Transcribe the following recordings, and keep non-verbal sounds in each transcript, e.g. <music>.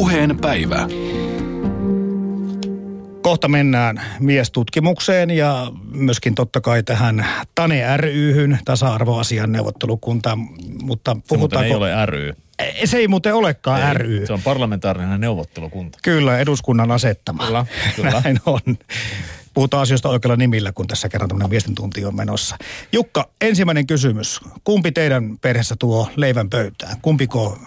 Puheen päivä. Kohta mennään miestutkimukseen ja myöskin totta kai tähän TANE ryhyn tasa-arvoasian neuvottelukuntaan, mutta Se muuten ei ole ry. Se ei muuten olekaan Ei, ry. Se on parlamentaarinen neuvottelukunta. Kyllä, eduskunnan asettama. Kyllä, kyllä. Näin on. Puhutaan asioista oikealla nimillä, kun tässä kerran tämmöinen viestintunti on menossa. Jukka, ensimmäinen kysymys. Kumpi teidän perheessä tuo leivän pöytään? Kumpiko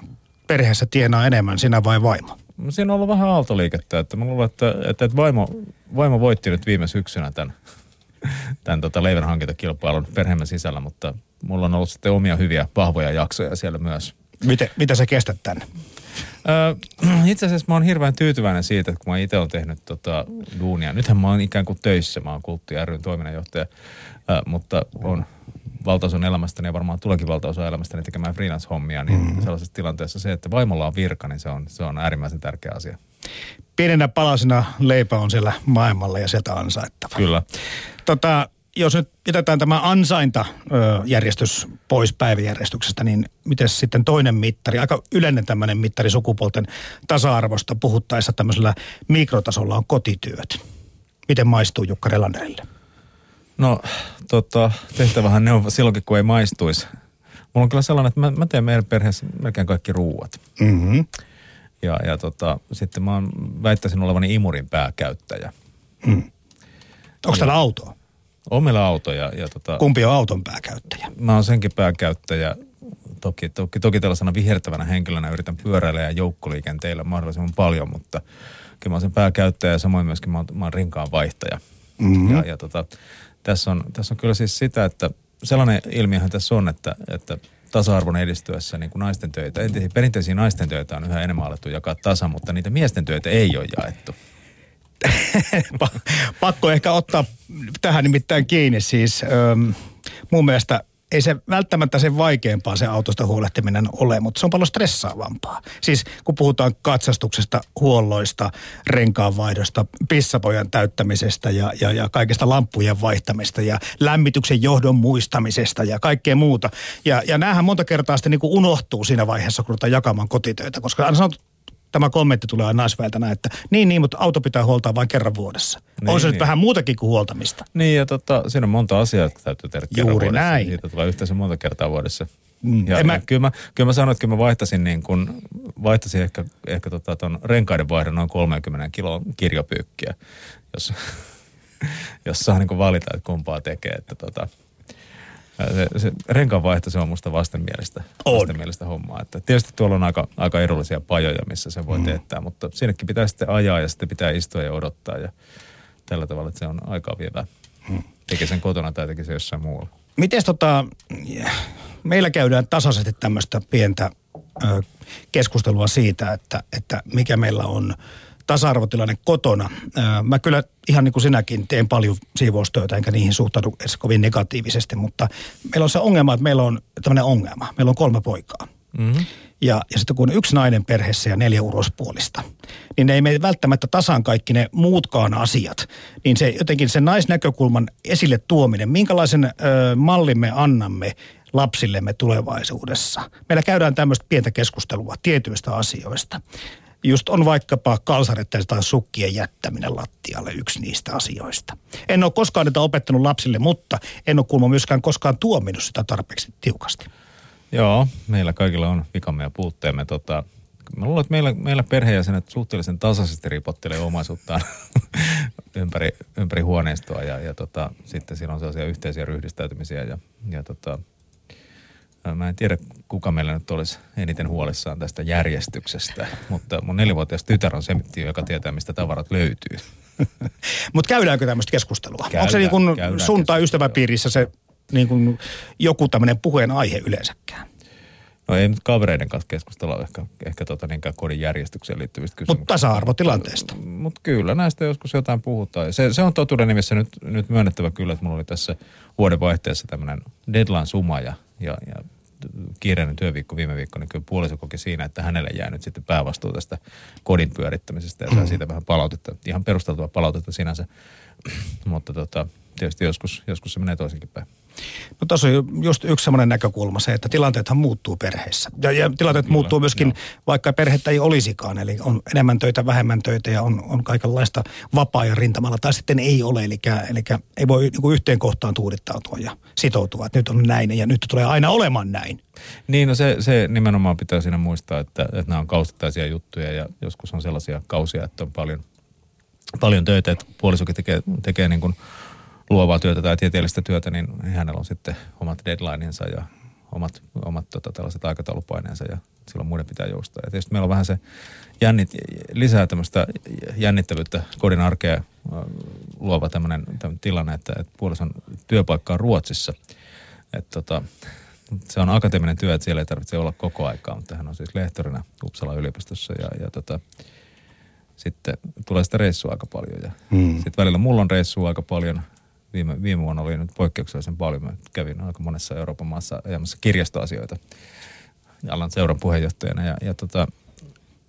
perheessä tienaa enemmän, sinä vai vaimo? No, Siinä on ollut vähän aaltoliikettä, että mä luulen, että, että, että vaimo, vaimo voitti nyt viime syksynä tämän, tämän tota leivän hankintakilpailun perheemme sisällä, mutta mulla on ollut sitten omia hyviä, vahvoja jaksoja siellä myös. Miten, mitä sä kestät tänne? Öö, <clears throat> itse asiassa mä oon hirveän tyytyväinen siitä, että kun mä itse olen tehnyt tota duunia. Nythän mä oon ikään kuin töissä, mä oon Kultti ryn toiminnanjohtaja, öö, mutta on valtaosan elämästäni ja varmaan tuleekin valtaosa elämästäni tekemään freelance-hommia, niin mm. sellaisessa tilanteessa se, että vaimolla on virka, niin se on, se on äärimmäisen tärkeä asia. Pienenä palasena leipä on siellä maailmalla ja sieltä ansaittava. Kyllä. Tota, jos nyt jätetään tämä ansaintajärjestys pois päiväjärjestyksestä, niin miten sitten toinen mittari, aika yleinen tämmöinen mittari sukupuolten tasa-arvosta puhuttaessa tämmöisellä mikrotasolla on kotityöt. Miten maistuu Jukka Relanderille? No tota, tehtävähän ne on silloinkin, kun ei maistuisi. Mulla on kyllä sellainen, että mä, mä teen meidän perheessä melkein kaikki ruuat. Mm-hmm. Ja, ja tota, sitten mä oon, väittäisin olevani imurin pääkäyttäjä. Onko täällä autoa? On meillä auto ja, ja tota, Kumpi on auton pääkäyttäjä? mä oon senkin pääkäyttäjä. Toki, toki, toki tällaisena vihertävänä henkilönä yritän pyöräillä ja joukkoliikenteillä mahdollisimman paljon, mutta kyllä mä oon sen pääkäyttäjä ja samoin myöskin mä oon, mä oon rinkaan vaihtaja. Mm-hmm. Ja, ja tota, tässä, on, tässä on kyllä siis sitä, että sellainen ilmiöhän tässä on, että, että tasa-arvon edistyessä niin kuin naisten töitä, perinteisiä naisten töitä on yhä enemmän alettu jakaa tasa, mutta niitä miesten töitä ei ole jaettu. <laughs> Pa- Pakko ehkä ottaa tähän nimittäin kiinni siis. Öm, mun mielestä ei se välttämättä sen vaikeampaa se autosta huolehtiminen ole, mutta se on paljon stressaavampaa. Siis kun puhutaan katsastuksesta, huolloista, renkaanvaihdosta, pissapojan täyttämisestä ja, ja, ja kaikesta lampujen vaihtamista ja lämmityksen johdon muistamisesta ja kaikkea muuta. Ja, ja näähän monta kertaa sitten niin unohtuu siinä vaiheessa, kun ruvetaan jakamaan kotitöitä, koska aina sanot, tämä kommentti tulee aina näin, että niin, niin, mutta auto pitää huoltaa vain kerran vuodessa. Niin, on se niin. nyt vähän muutakin kuin huoltamista. Niin ja tota, siinä on monta asiaa, jotka täytyy tehdä Juuri vuodessa. näin. Siitä tulee yhteensä monta kertaa vuodessa. Mm, Ja, en mä- ja kyllä, mä, kyllä mä sanoin, että kyllä mä vaihtasin, niin kun, vaihtasin ehkä, ehkä tota ton renkaiden vaihdon noin 30 kiloa kirjopyykkiä, jos, <laughs> jos saa niin valita, että kumpaa tekee. Että tota, se, se renkaanvaihto, se on musta vastenmielistä, On. vastenmielistä hommaa. Että tietysti tuolla on aika, aika edullisia pajoja, missä se voi mm. teettää, mutta sinnekin pitää sitten ajaa ja sitten pitää istua ja odottaa ja tällä tavalla, että se on aikaa vievää. Mm. Teki sen kotona tai teki se jossain muualla. Miten tota, meillä käydään tasaisesti tämmöistä pientä ö, keskustelua siitä, että, että mikä meillä on tasa-arvotilanne kotona. Mä kyllä ihan niin kuin sinäkin teen paljon siivoustöitä, enkä niihin suhtaudu edes kovin negatiivisesti, mutta meillä on se ongelma, että meillä on tämmöinen ongelma. Meillä on kolme poikaa. Mm-hmm. Ja, ja sitten kun yksi nainen perheessä ja neljä urospuolista, niin ne ei mene välttämättä tasaan kaikki ne muutkaan asiat. Niin se jotenkin sen naisnäkökulman esille tuominen, minkälaisen ö, mallin me annamme lapsillemme tulevaisuudessa. Meillä käydään tämmöistä pientä keskustelua tietyistä asioista. Just on vaikkapa kalsareiden tai sukkien jättäminen lattialle yksi niistä asioista. En ole koskaan niitä opettanut lapsille, mutta en ole kuulemma myöskään koskaan tuominut sitä tarpeeksi tiukasti. Joo, meillä kaikilla on vikamme ja puutteemme. Tota, mä luulen, että meillä, meillä perheenjäsenet suhteellisen tasaisesti ripottelee omaisuuttaan <laughs> ympäri, ympäri huoneistoa ja, ja tota, sitten siinä on sellaisia yhteisiä ryhdistäytymisiä ja, ja tota, mä en tiedä, kuka meillä nyt olisi eniten huolissaan tästä järjestyksestä, mutta mun nelivuotias tytär on se, joka tietää, mistä tavarat löytyy. <laughs> Mutta käydäänkö tämmöistä keskustelua? Käydään, Onko se niin kuin sun tai ystäväpiirissä se niin kuin joku tämmöinen puheen aihe yleensäkään? No ei nyt kavereiden kanssa keskustella ehkä, ehkä tota niinkään kodin järjestykseen liittyvistä kysymyksistä. Mutta tasa-arvotilanteesta. Mutta kyllä, näistä joskus jotain puhutaan. Se, se on totuuden nimissä nyt, nyt myönnettävä kyllä, että mulla oli tässä vuoden vaihteessa tämmöinen deadline-suma ja, ja, ja kiireinen työviikko viime viikko, niin kyllä puoliso koki siinä, että hänelle jää nyt sitten päävastuu tästä kodin pyörittämisestä ja sai siitä vähän palautetta, ihan perusteltua palautetta sinänsä. <clears throat> Mutta tota, tietysti joskus, joskus se menee toisinkin päin. No tuossa on just yksi semmoinen näkökulma se, että tilanteethan muuttuu perheissä. Ja, ja tilanteet Kyllä, muuttuu myöskin, joo. vaikka perhettä ei olisikaan. Eli on enemmän töitä, vähemmän töitä ja on, on kaikenlaista vapaa ja rintamalla. Tai sitten ei ole, eli, eli ei voi niin yhteen kohtaan tuudittautua ja sitoutua, että nyt on näin ja nyt tulee aina olemaan näin. Niin, no se, se nimenomaan pitää siinä muistaa, että, että nämä on kausittaisia juttuja ja joskus on sellaisia kausia, että on paljon, paljon töitä, että puolisokin tekee, tekee niin kuin luovaa työtä tai tieteellistä työtä, niin hänellä on sitten omat deadlineensa ja omat, omat tota, tällaiset aikataulupaineensa ja silloin muiden pitää joustaa. Ja tietysti meillä on vähän se jännit, lisää tämmöistä jännittävyyttä kodin arkea luova tämmöinen, tilanne, että, että puolison työpaikka on Ruotsissa. Että tota, se on akateeminen työ, että siellä ei tarvitse olla koko aikaa, mutta hän on siis lehtorina Uppsala yliopistossa ja, ja tota, sitten tulee sitä reissua aika paljon. Ja hmm. Sitten välillä mulla on reissua aika paljon. Viime, viime vuonna oli nyt poikkeuksellisen paljon. Mä kävin aika monessa Euroopan maassa ajamassa kirjastoasioita alan seuran puheenjohtajana. Ja, ja tota,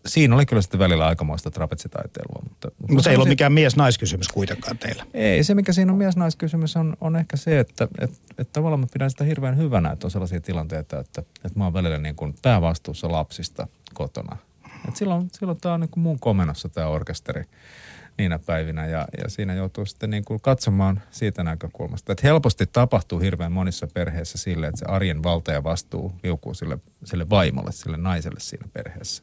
siinä oli kyllä sitten välillä aikamoista trapetsitaiteilua. Mutta, mutta se ei ole mikään mies-naiskysymys kuitenkaan teillä. Ei, se mikä siinä on mies-naiskysymys on, on ehkä se, että et, et tavallaan mä pidän sitä hirveän hyvänä, että on sellaisia tilanteita, että, että mä oon välillä niin kuin päävastuussa lapsista kotona. Et silloin, silloin tämä on niin kuin mun komennossa tämä orkesteri niinä päivinä ja, ja siinä joutuu sitten niin kuin katsomaan siitä näkökulmasta. Että helposti tapahtuu hirveän monissa perheissä sille, että se arjen valta ja vastuu liukuu sille, sille vaimolle, sille naiselle siinä perheessä.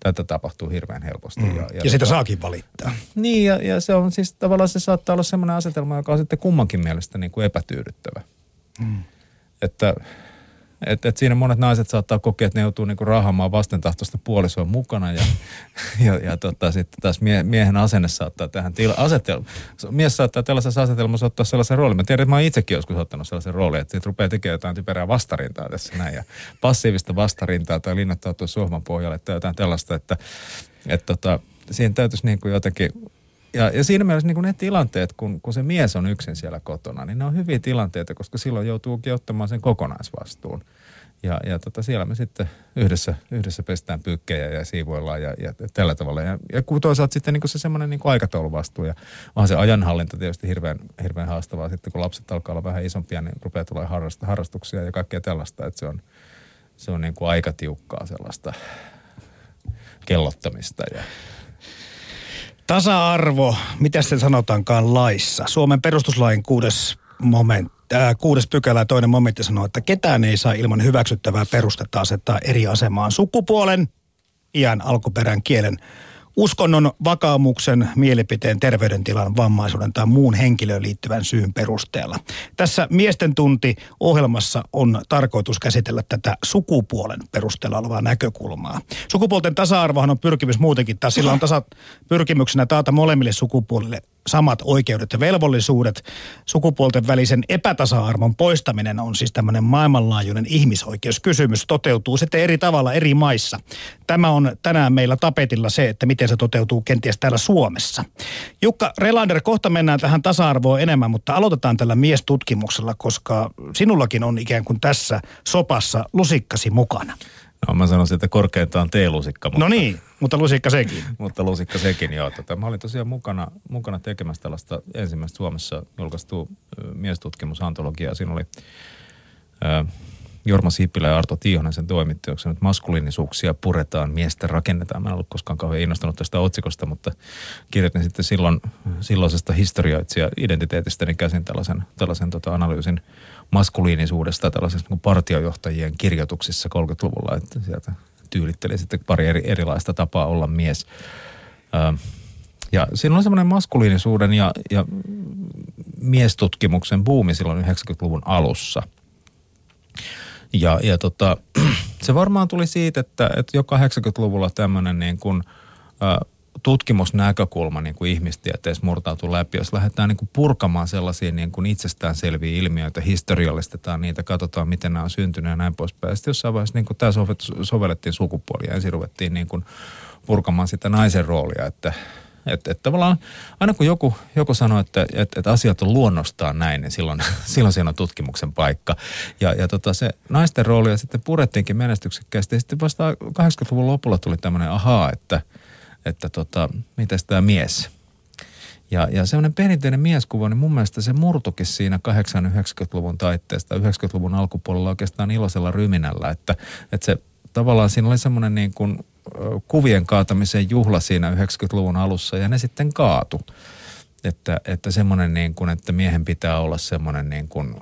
Tätä tapahtuu hirveän helposti. Mm. Ja, ja, ja sitä tota, saakin valittaa. Niin ja, ja se on siis tavallaan se saattaa olla sellainen asetelma, joka on sitten kummankin mielestä niin kuin epätyydyttävä. Mm. Että et, et siinä monet naiset saattaa kokea, että ne joutuu niinku rahamaan vastentahtoista puolisoa mukana ja, <laughs> ja, ja tota, sitten taas mie, miehen asenne saattaa tähän tila, asetelma. Mies saattaa tällaisessa asetelmassa ottaa sellaisen roolin. Mä tiedän, että mä oon itsekin joskus ottanut sellaisen roolin, että sitten rupeaa tekemään jotain typerää vastarintaa tässä näin ja passiivista vastarintaa tai linnoittautua sohvan pohjalle tai jotain tällaista, että et tota, siinä täytyisi niin kuin jotenkin ja, ja siinä mielessä niin ne tilanteet, kun, kun se mies on yksin siellä kotona, niin ne on hyviä tilanteita, koska silloin joutuukin ottamaan sen kokonaisvastuun. Ja, ja tota, siellä me sitten yhdessä, yhdessä pestään pyykkejä ja siivoillaan ja, ja tällä tavalla. Ja, ja toisaalta sitten niin se semmoinen niin aikatauluvastuu ja onhan se ajanhallinta tietysti hirveän, hirveän haastavaa. Sitten kun lapset alkaa olla vähän isompia, niin rupeaa tulee harrast, harrastuksia ja kaikkea tällaista. Että se on, se on niin kuin aika tiukkaa sellaista kellottamista ja Tasa-arvo, mitä se sanotaankaan laissa? Suomen perustuslain kuudes momentti Tämä kuudes pykälä toinen momentti sanoo, että ketään ei saa ilman hyväksyttävää perustetta asettaa eri asemaan sukupuolen, iän, alkuperän, kielen, uskonnon, vakaumuksen, mielipiteen, terveydentilan, vammaisuuden tai muun henkilöön liittyvän syyn perusteella. Tässä Miesten tunti ohjelmassa on tarkoitus käsitellä tätä sukupuolen perusteella olevaa näkökulmaa. Sukupuolten tasa-arvohan on pyrkimys muutenkin, tai sillä on tasa pyrkimyksenä taata molemmille sukupuolille samat oikeudet ja velvollisuudet. Sukupuolten välisen epätasa-arvon poistaminen on siis tämmöinen maailmanlaajuinen ihmisoikeuskysymys. Toteutuu sitten eri tavalla eri maissa. Tämä on tänään meillä tapetilla se, että miten se toteutuu kenties täällä Suomessa. Jukka Relander, kohta mennään tähän tasa-arvoon enemmän, mutta aloitetaan tällä miestutkimuksella, koska sinullakin on ikään kuin tässä sopassa lusikkasi mukana. No mä sanoisin, että korkeintaan teelusikka. Mutta, no niin, mutta lusikka sekin. <laughs> mutta lusikka sekin, joo. Tota, mä olin tosiaan mukana, mukana tekemässä tällaista ensimmäistä Suomessa julkaistua miestutkimusantologiaa. Siinä oli ää, Jorma Sipilä ja Arto Tiihonen sen toimittajaksi, että maskuliinisuuksia puretaan, miestä rakennetaan. Mä en ollut koskaan kauhean innostunut tästä otsikosta, mutta kirjoitin sitten silloin silloisesta historioitsija identiteetistäni käsin tällaisen, tällaisen tota analyysin maskuliinisuudesta tällaisessa niin partiojohtajien kirjoituksissa 30-luvulla, että sieltä tyylitteli sitten pari eri, erilaista tapaa olla mies. ja siinä on semmoinen maskuliinisuuden ja, ja miestutkimuksen buumi silloin 90-luvun alussa. Ja, ja tota, <clears throat> se varmaan tuli siitä, että, että jo 80-luvulla tämmöinen niin kuin, tutkimusnäkökulma niin kuin ihmistieteessä murtautuu läpi, jos lähdetään niin kuin purkamaan sellaisia niin kuin itsestäänselviä ilmiöitä, historiallistetaan niitä, katsotaan miten nämä on syntynyt ja näin poispäin. Sitten jossain vaiheessa niin kuin tämä sovellettiin sukupuolia, ensin ruvettiin niin kuin purkamaan sitä naisen roolia, että että et tavallaan aina kun joku, joku sanoo, että et, et asiat on luonnostaan näin, niin silloin, <laughs> silloin siinä on tutkimuksen paikka. Ja, ja tota, se naisten roolia sitten purettiinkin menestyksekkäästi. Ja sitten vasta 80-luvun lopulla tuli tämmöinen ahaa, että – että tota, mitäs tämä mies. Ja, ja semmoinen perinteinen mieskuva, niin mun mielestä se murtukin siinä 80-90-luvun taitteesta, 90-luvun alkupuolella oikeastaan iloisella ryminällä, että, että se tavallaan siinä oli semmoinen niin kuin kuvien kaatamisen juhla siinä 90-luvun alussa ja ne sitten kaatu. Että, että semmoinen niin kuin, että miehen pitää olla semmoinen niin kuin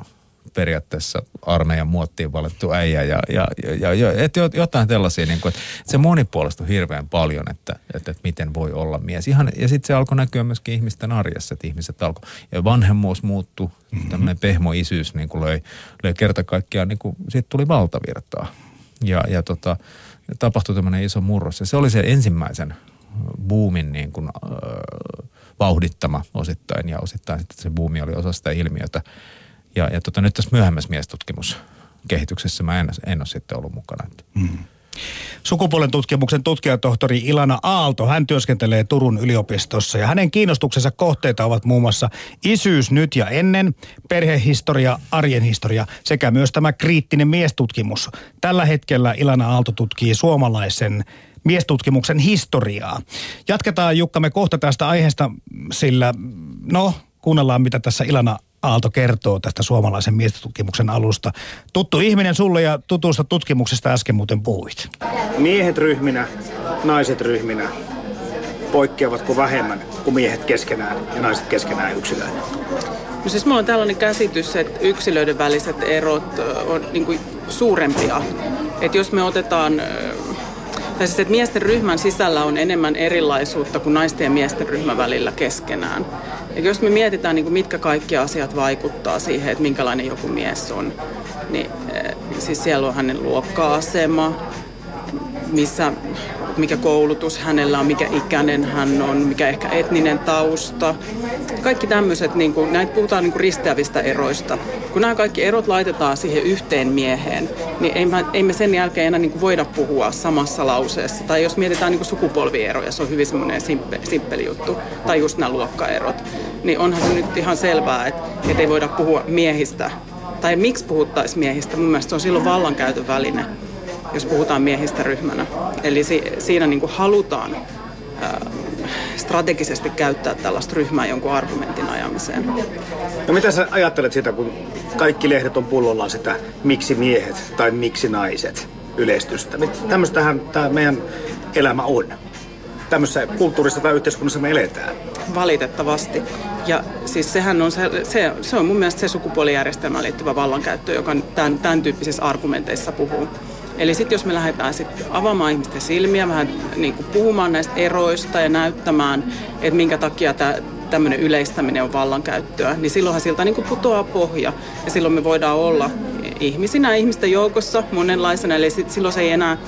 periaatteessa armeijan muottiin valittu äijä ja, ja, ja, ja et jotain tällaisia, niin kuin, että se monipuolistui hirveän paljon, että, että, että miten voi olla mies. Ihan, ja sitten se alkoi näkyä myöskin ihmisten arjessa, että ihmiset alkoi, ja vanhemmuus muuttui, mm-hmm. tämmöinen pehmoisyys niin kuin löi, löi kerta kaikkiaan, niin kuin, siitä tuli valtavirtaa. Ja, ja tota, tapahtui tämmöinen iso murros. Ja se oli se ensimmäisen boomin niin kuin, äh, vauhdittama osittain ja osittain sitten se buumi oli osa sitä ilmiötä. Ja, ja tota, nyt tässä myöhemmässä miestutkimuskehityksessä mä en, en ole sitten ollut mukana. Mm. Sukupuolen tutkimuksen tutkijatohtori Ilana Aalto, hän työskentelee Turun yliopistossa ja hänen kiinnostuksensa kohteita ovat muun muassa isyys nyt ja ennen, perhehistoria, arjen historia sekä myös tämä kriittinen miestutkimus. Tällä hetkellä Ilana Aalto tutkii suomalaisen miestutkimuksen historiaa. Jatketaan Jukka me kohta tästä aiheesta, sillä no kuunnellaan mitä tässä Ilana Aalto kertoo tästä suomalaisen miestutkimuksen alusta. Tuttu ihminen sulle ja tutusta tutkimuksesta äsken muuten puhuit. Miehet ryhminä, naiset ryhminä, poikkeavatko vähemmän kuin miehet keskenään ja naiset keskenään yksilöinä? No siis mulla on tällainen käsitys, että yksilöiden väliset erot on niin kuin suurempia. Että jos me otetaan tai siis, että miesten ryhmän sisällä on enemmän erilaisuutta kuin naisten ja miesten ryhmän välillä keskenään. Ja jos me mietitään, niin kuin mitkä kaikki asiat vaikuttaa siihen, että minkälainen joku mies on, niin siis siellä on hänen luokka-asema, missä, mikä koulutus hänellä on, mikä ikäinen hän on, mikä ehkä etninen tausta. Kaikki tämmöiset, niin kuin, näitä puhutaan niin kuin risteävistä eroista. Kun nämä kaikki erot laitetaan siihen yhteen mieheen, niin ei, ei me sen jälkeen enää niin kuin voida puhua samassa lauseessa. Tai jos mietitään niin kuin sukupolvieroja, se on hyvin semmoinen simppeli, simppeli juttu. Tai just nämä luokkaerot. Niin onhan se nyt ihan selvää, että, että ei voida puhua miehistä tai miksi puhuttaisiin miehistä, mun mielestä se on silloin vallankäytön väline jos puhutaan miehistä ryhmänä. Eli si- siinä niin kuin halutaan ää, strategisesti käyttää tällaista ryhmää jonkun argumentin ajamiseen. No mitä sä ajattelet sitä, kun kaikki lehdet on pullollaan sitä miksi miehet tai miksi naiset yleistystä? Tämmöistähän tämä meidän elämä on. Tämmöisessä kulttuurissa tai yhteiskunnassa me eletään. Valitettavasti. Ja siis sehän on, se, se, se on mun mielestä se sukupuolijärjestelmään liittyvä vallankäyttö, joka tämän, tämän tyyppisissä argumenteissa puhuu. Eli sitten jos me lähdetään sitten avaamaan ihmisten silmiä, vähän niin kuin puhumaan näistä eroista ja näyttämään, että minkä takia tämä tämmöinen yleistäminen on vallankäyttöä, niin silloinhan siltä niin kuin putoaa pohja. Ja silloin me voidaan olla ihmisinä ihmisten joukossa monenlaisena, eli sit, silloin se ei enää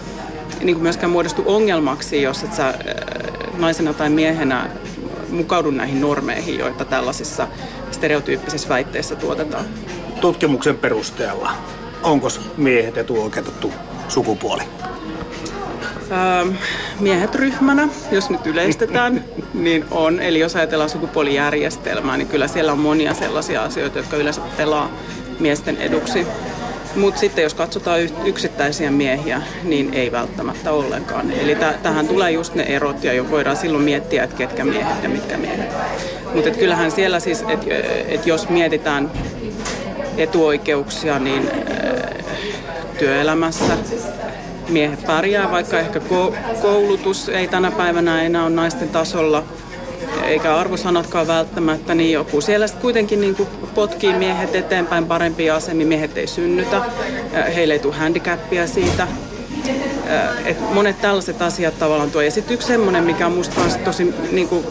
niin kuin myöskään muodostu ongelmaksi, jos et sä naisena tai miehenä mukaudu näihin normeihin, joita tällaisissa stereotyyppisissä väitteissä tuotetaan. Tutkimuksen perusteella, onko miehet etuoikeutettu sukupuoli? Ähm, miehet ryhmänä, jos nyt yleistetään, <laughs> niin on. Eli jos ajatellaan sukupuolijärjestelmää, niin kyllä siellä on monia sellaisia asioita, jotka yleensä pelaa miesten eduksi. Mutta sitten jos katsotaan yksittäisiä miehiä, niin ei välttämättä ollenkaan. Eli t- tähän tulee just ne erot ja voidaan silloin miettiä, että ketkä miehet ja mitkä miehet. Mutta kyllähän siellä siis, että et jos mietitään etuoikeuksia, niin työelämässä miehet pärjää, vaikka ehkä koulutus ei tänä päivänä enää ole naisten tasolla, eikä arvosanatkaan välttämättä, niin joku siellä sitten kuitenkin niin kuin potkii miehet eteenpäin parempiin asemiin, miehet ei synnytä, heille ei tule handicapia siitä. Et monet tällaiset asiat tavallaan tuo. Ja sitten yksi semmoinen, mikä on musta tosi niin kuin,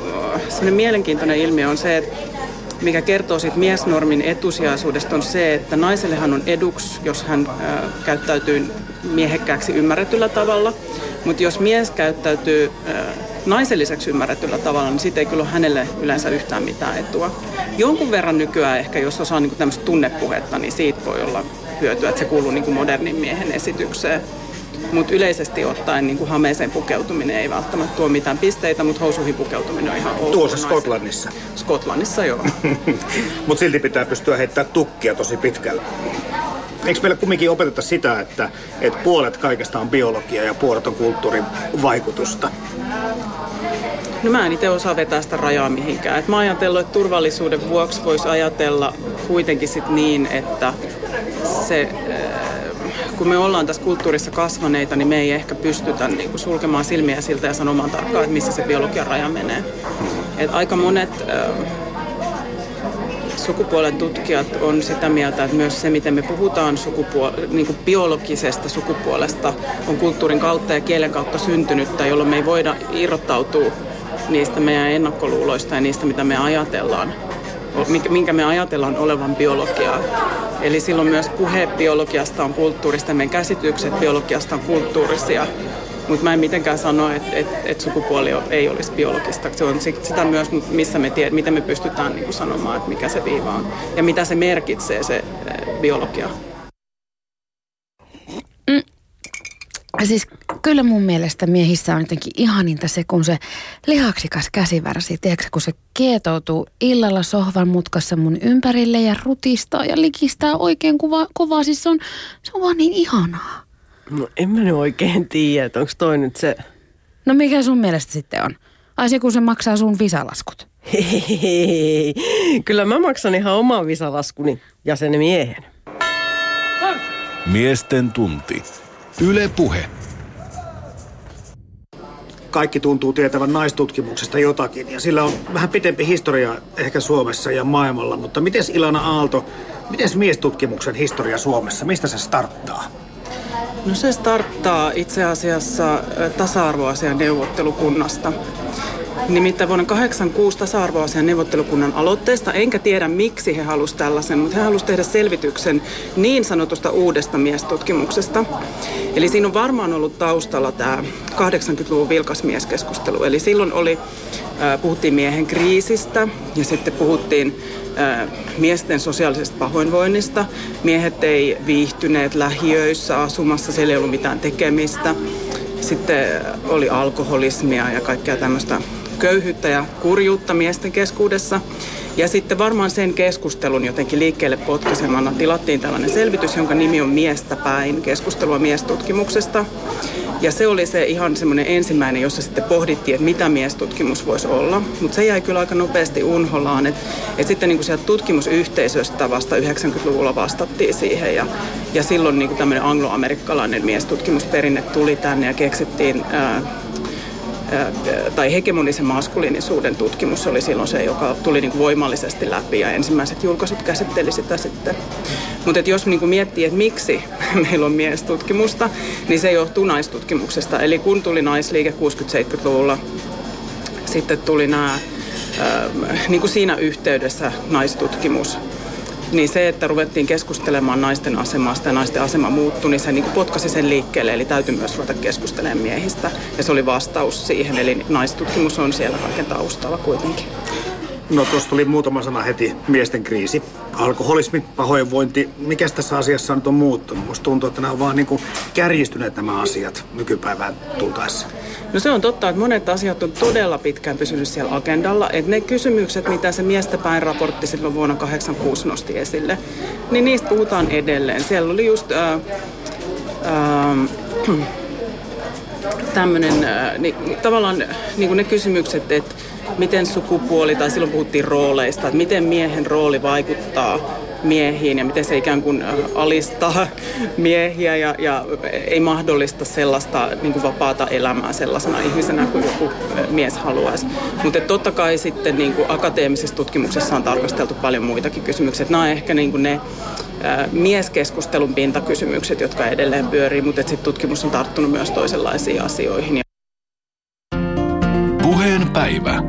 mielenkiintoinen ilmiö on se, että mikä kertoo siitä miesnormin etusijaisuudesta on se, että naisellehan on eduksi, jos hän äh, käyttäytyy miehekkääksi ymmärretyllä tavalla. Mutta jos mies käyttäytyy äh, naiselliseksi ymmärretyllä tavalla, niin siitä ei kyllä ole hänelle yleensä yhtään mitään etua. Jonkun verran nykyään ehkä, jos osaa niin tämmöistä tunnepuhetta, niin siitä voi olla hyötyä, että se kuuluu niin kuin modernin miehen esitykseen. Mutta yleisesti ottaen niin kuin hameeseen pukeutuminen ei välttämättä tuo mitään pisteitä, mutta housuihin pukeutuminen on ihan ok. Tuossa Skotlannissa. Skotlannissa, joo. <laughs> mutta silti pitää pystyä heittämään tukkia tosi pitkälle. Eikö meillä kumminkin opeteta sitä, että, että puolet kaikesta on biologia ja puolet on kulttuurin vaikutusta? no mä en itse osaa vetää sitä rajaa mihinkään. Et mä ajatellut, että turvallisuuden vuoksi voisi ajatella kuitenkin sit niin, että se, kun me ollaan tässä kulttuurissa kasvaneita, niin me ei ehkä pystytä niin kuin sulkemaan silmiä siltä ja sanomaan tarkkaan, että missä se biologian raja menee. Et aika monet sukupuolen tutkijat on sitä mieltä, että myös se, miten me puhutaan sukupuol- niin kuin biologisesta sukupuolesta, on kulttuurin kautta ja kielen kautta syntynyttä, jolloin me ei voida irrottautua niistä meidän ennakkoluuloista ja niistä, mitä me ajatellaan, minkä me ajatellaan olevan biologiaa. Eli silloin myös puhe biologiasta on kulttuurista, meidän käsitykset biologiasta on kulttuurisia. Mutta mä en mitenkään sano, että et, et sukupuoli ei olisi biologista. Se on sitä myös, missä me tiedät, miten me pystytään niin sanomaan, että mikä se viiva on. Ja mitä se merkitsee, se eh, biologia. Mm. Siis kyllä mun mielestä miehissä on jotenkin ihaninta se, kun se lihaksikas käsivärsi, tiedätkö, kun se kietoutuu illalla sohvan mutkassa mun ympärille ja rutistaa ja likistää oikein kuva, kovaa. Siis se on, se on vaan niin ihanaa. No en mä nyt oikein tiedä, että onko toi nyt se... No mikä sun mielestä sitten on? Ai se, kun se maksaa sun visalaskut. Hei, <laughs> kyllä mä maksan ihan oman visalaskuni ja sen miehen. Miesten tunti. Yle Puhe. Kaikki tuntuu tietävän naistutkimuksesta jotakin ja sillä on vähän pitempi historia ehkä Suomessa ja maailmalla, mutta miten Ilana Aalto, miten miestutkimuksen historia Suomessa, mistä se starttaa? No se starttaa itse asiassa tasa-arvoasian neuvottelukunnasta. Nimittäin vuonna 1986 tasa-arvoasian neuvottelukunnan aloitteesta, enkä tiedä miksi he halusivat tällaisen, mutta he halusivat tehdä selvityksen niin sanotusta uudesta miestutkimuksesta. Eli siinä on varmaan ollut taustalla tämä 80-luvun vilkasmieskeskustelu. Eli silloin oli, puhuttiin miehen kriisistä ja sitten puhuttiin miesten sosiaalisesta pahoinvoinnista. Miehet ei viihtyneet lähiöissä asumassa, siellä ei ollut mitään tekemistä. Sitten oli alkoholismia ja kaikkea tämmöistä köyhyyttä ja kurjuutta miesten keskuudessa. Ja sitten varmaan sen keskustelun jotenkin liikkeelle potkaisemana tilattiin tällainen selvitys, jonka nimi on Miestä päin, keskustelua miestutkimuksesta. Ja se oli se ihan semmoinen ensimmäinen, jossa sitten pohdittiin, että mitä miestutkimus voisi olla. Mutta se jäi kyllä aika nopeasti unholaan, että et sitten niin sieltä tutkimusyhteisöstä vasta 90-luvulla vastattiin siihen. Ja, ja silloin niin tämmöinen angloamerikkalainen miestutkimusperinne tuli tänne ja keksittiin ää, tai hegemonisen maskuliinisuuden tutkimus oli silloin se, joka tuli niin kuin voimallisesti läpi ja ensimmäiset julkaisut käsitteli sitä sitten. Mutta jos niin kuin miettii, että miksi <laughs> meillä on miestutkimusta, niin se johtuu naistutkimuksesta. Eli kun tuli naisliike 60-70-luvulla, sitten tuli nämä, niin kuin siinä yhteydessä naistutkimus niin se, että ruvettiin keskustelemaan naisten asemasta ja naisten asema muuttui, niin se niin potkasi sen liikkeelle. Eli täytyy myös ruveta keskustelemaan miehistä. Ja se oli vastaus siihen. Eli naistutkimus on siellä kaiken taustalla kuitenkin. No tuossa tuli muutama sana heti. Miesten kriisi, alkoholismi, pahoinvointi. Mikä tässä asiassa nyt on muuttunut? Musta tuntuu, että nämä on vaan niin kuin kärjistyneet nämä asiat nykypäivään tultaessa. No se on totta, että monet asiat on todella pitkään pysynyt siellä agendalla. Että ne kysymykset, mitä se Miestä päin raportti silloin vuonna 86 nosti esille, niin niistä puhutaan edelleen. Siellä oli just... <clears throat> Ää, ää, tämmöinen, niin, tavallaan niin kuin ne kysymykset, että miten sukupuoli, tai silloin puhuttiin rooleista, että miten miehen rooli vaikuttaa miehiin ja miten se ikään kuin alistaa <laughs> miehiä ja, ja ei mahdollista sellaista niin kuin vapaata elämää sellaisena ihmisenä kuin joku mies haluaisi. Mutta totta kai sitten niin kuin akateemisessa tutkimuksessa on tarkasteltu paljon muitakin kysymyksiä. Nämä on ehkä niin kuin ne mieskeskustelun pintakysymykset, jotka edelleen pyörii, mutta sitten tutkimus on tarttunut myös toisenlaisiin asioihin. Päivä.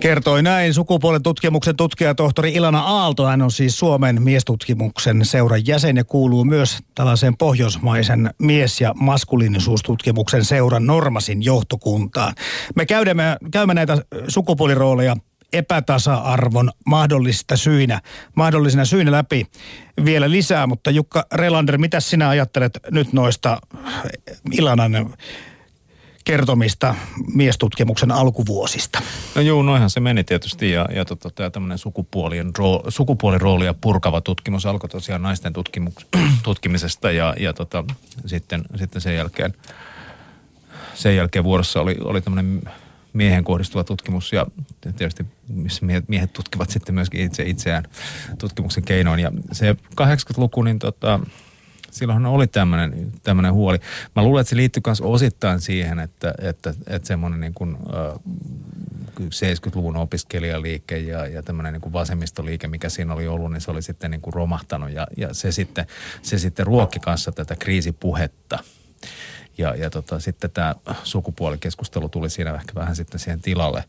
Kertoi näin sukupuolen tutkimuksen tutkijatohtori Ilana Aalto. Hän on siis Suomen miestutkimuksen seuran jäsen ja kuuluu myös tällaiseen pohjoismaisen mies- ja maskuliinisuustutkimuksen seuran Normasin johtokuntaan. Me käymme, käymme näitä sukupuolirooleja epätasa-arvon mahdollisista syinä, mahdollisina syinä läpi vielä lisää, mutta Jukka Relander, mitä sinä ajattelet nyt noista Ilanan kertomista miestutkimuksen alkuvuosista? No juu, noihan se meni tietysti ja, ja tota, tämä tämmöinen sukupuolien roo, sukupuoliroolia purkava tutkimus alkoi tosiaan naisten tutkimus, <clears throat> tutkimisesta ja, ja tota, sitten, sitten sen jälkeen sen jälkeen vuorossa oli, oli tämmöinen miehen kohdistuva tutkimus ja tietysti missä miehet, tutkivat sitten myöskin itse itseään tutkimuksen keinoin. Ja se 80-luku, niin tota, silloinhan oli tämmöinen, huoli. Mä luulen, että se liittyy myös osittain siihen, että, että, että semmoinen niin kuin, äh, 70-luvun opiskelijaliike ja, ja tämmöinen niin kuin vasemmistoliike, mikä siinä oli ollut, niin se oli sitten niin kuin romahtanut ja, ja se, sitten, se sitten ruokki kanssa tätä kriisipuhetta. Ja, ja tota, sitten tämä sukupuolikeskustelu tuli siinä ehkä vähän sitten siihen tilalle.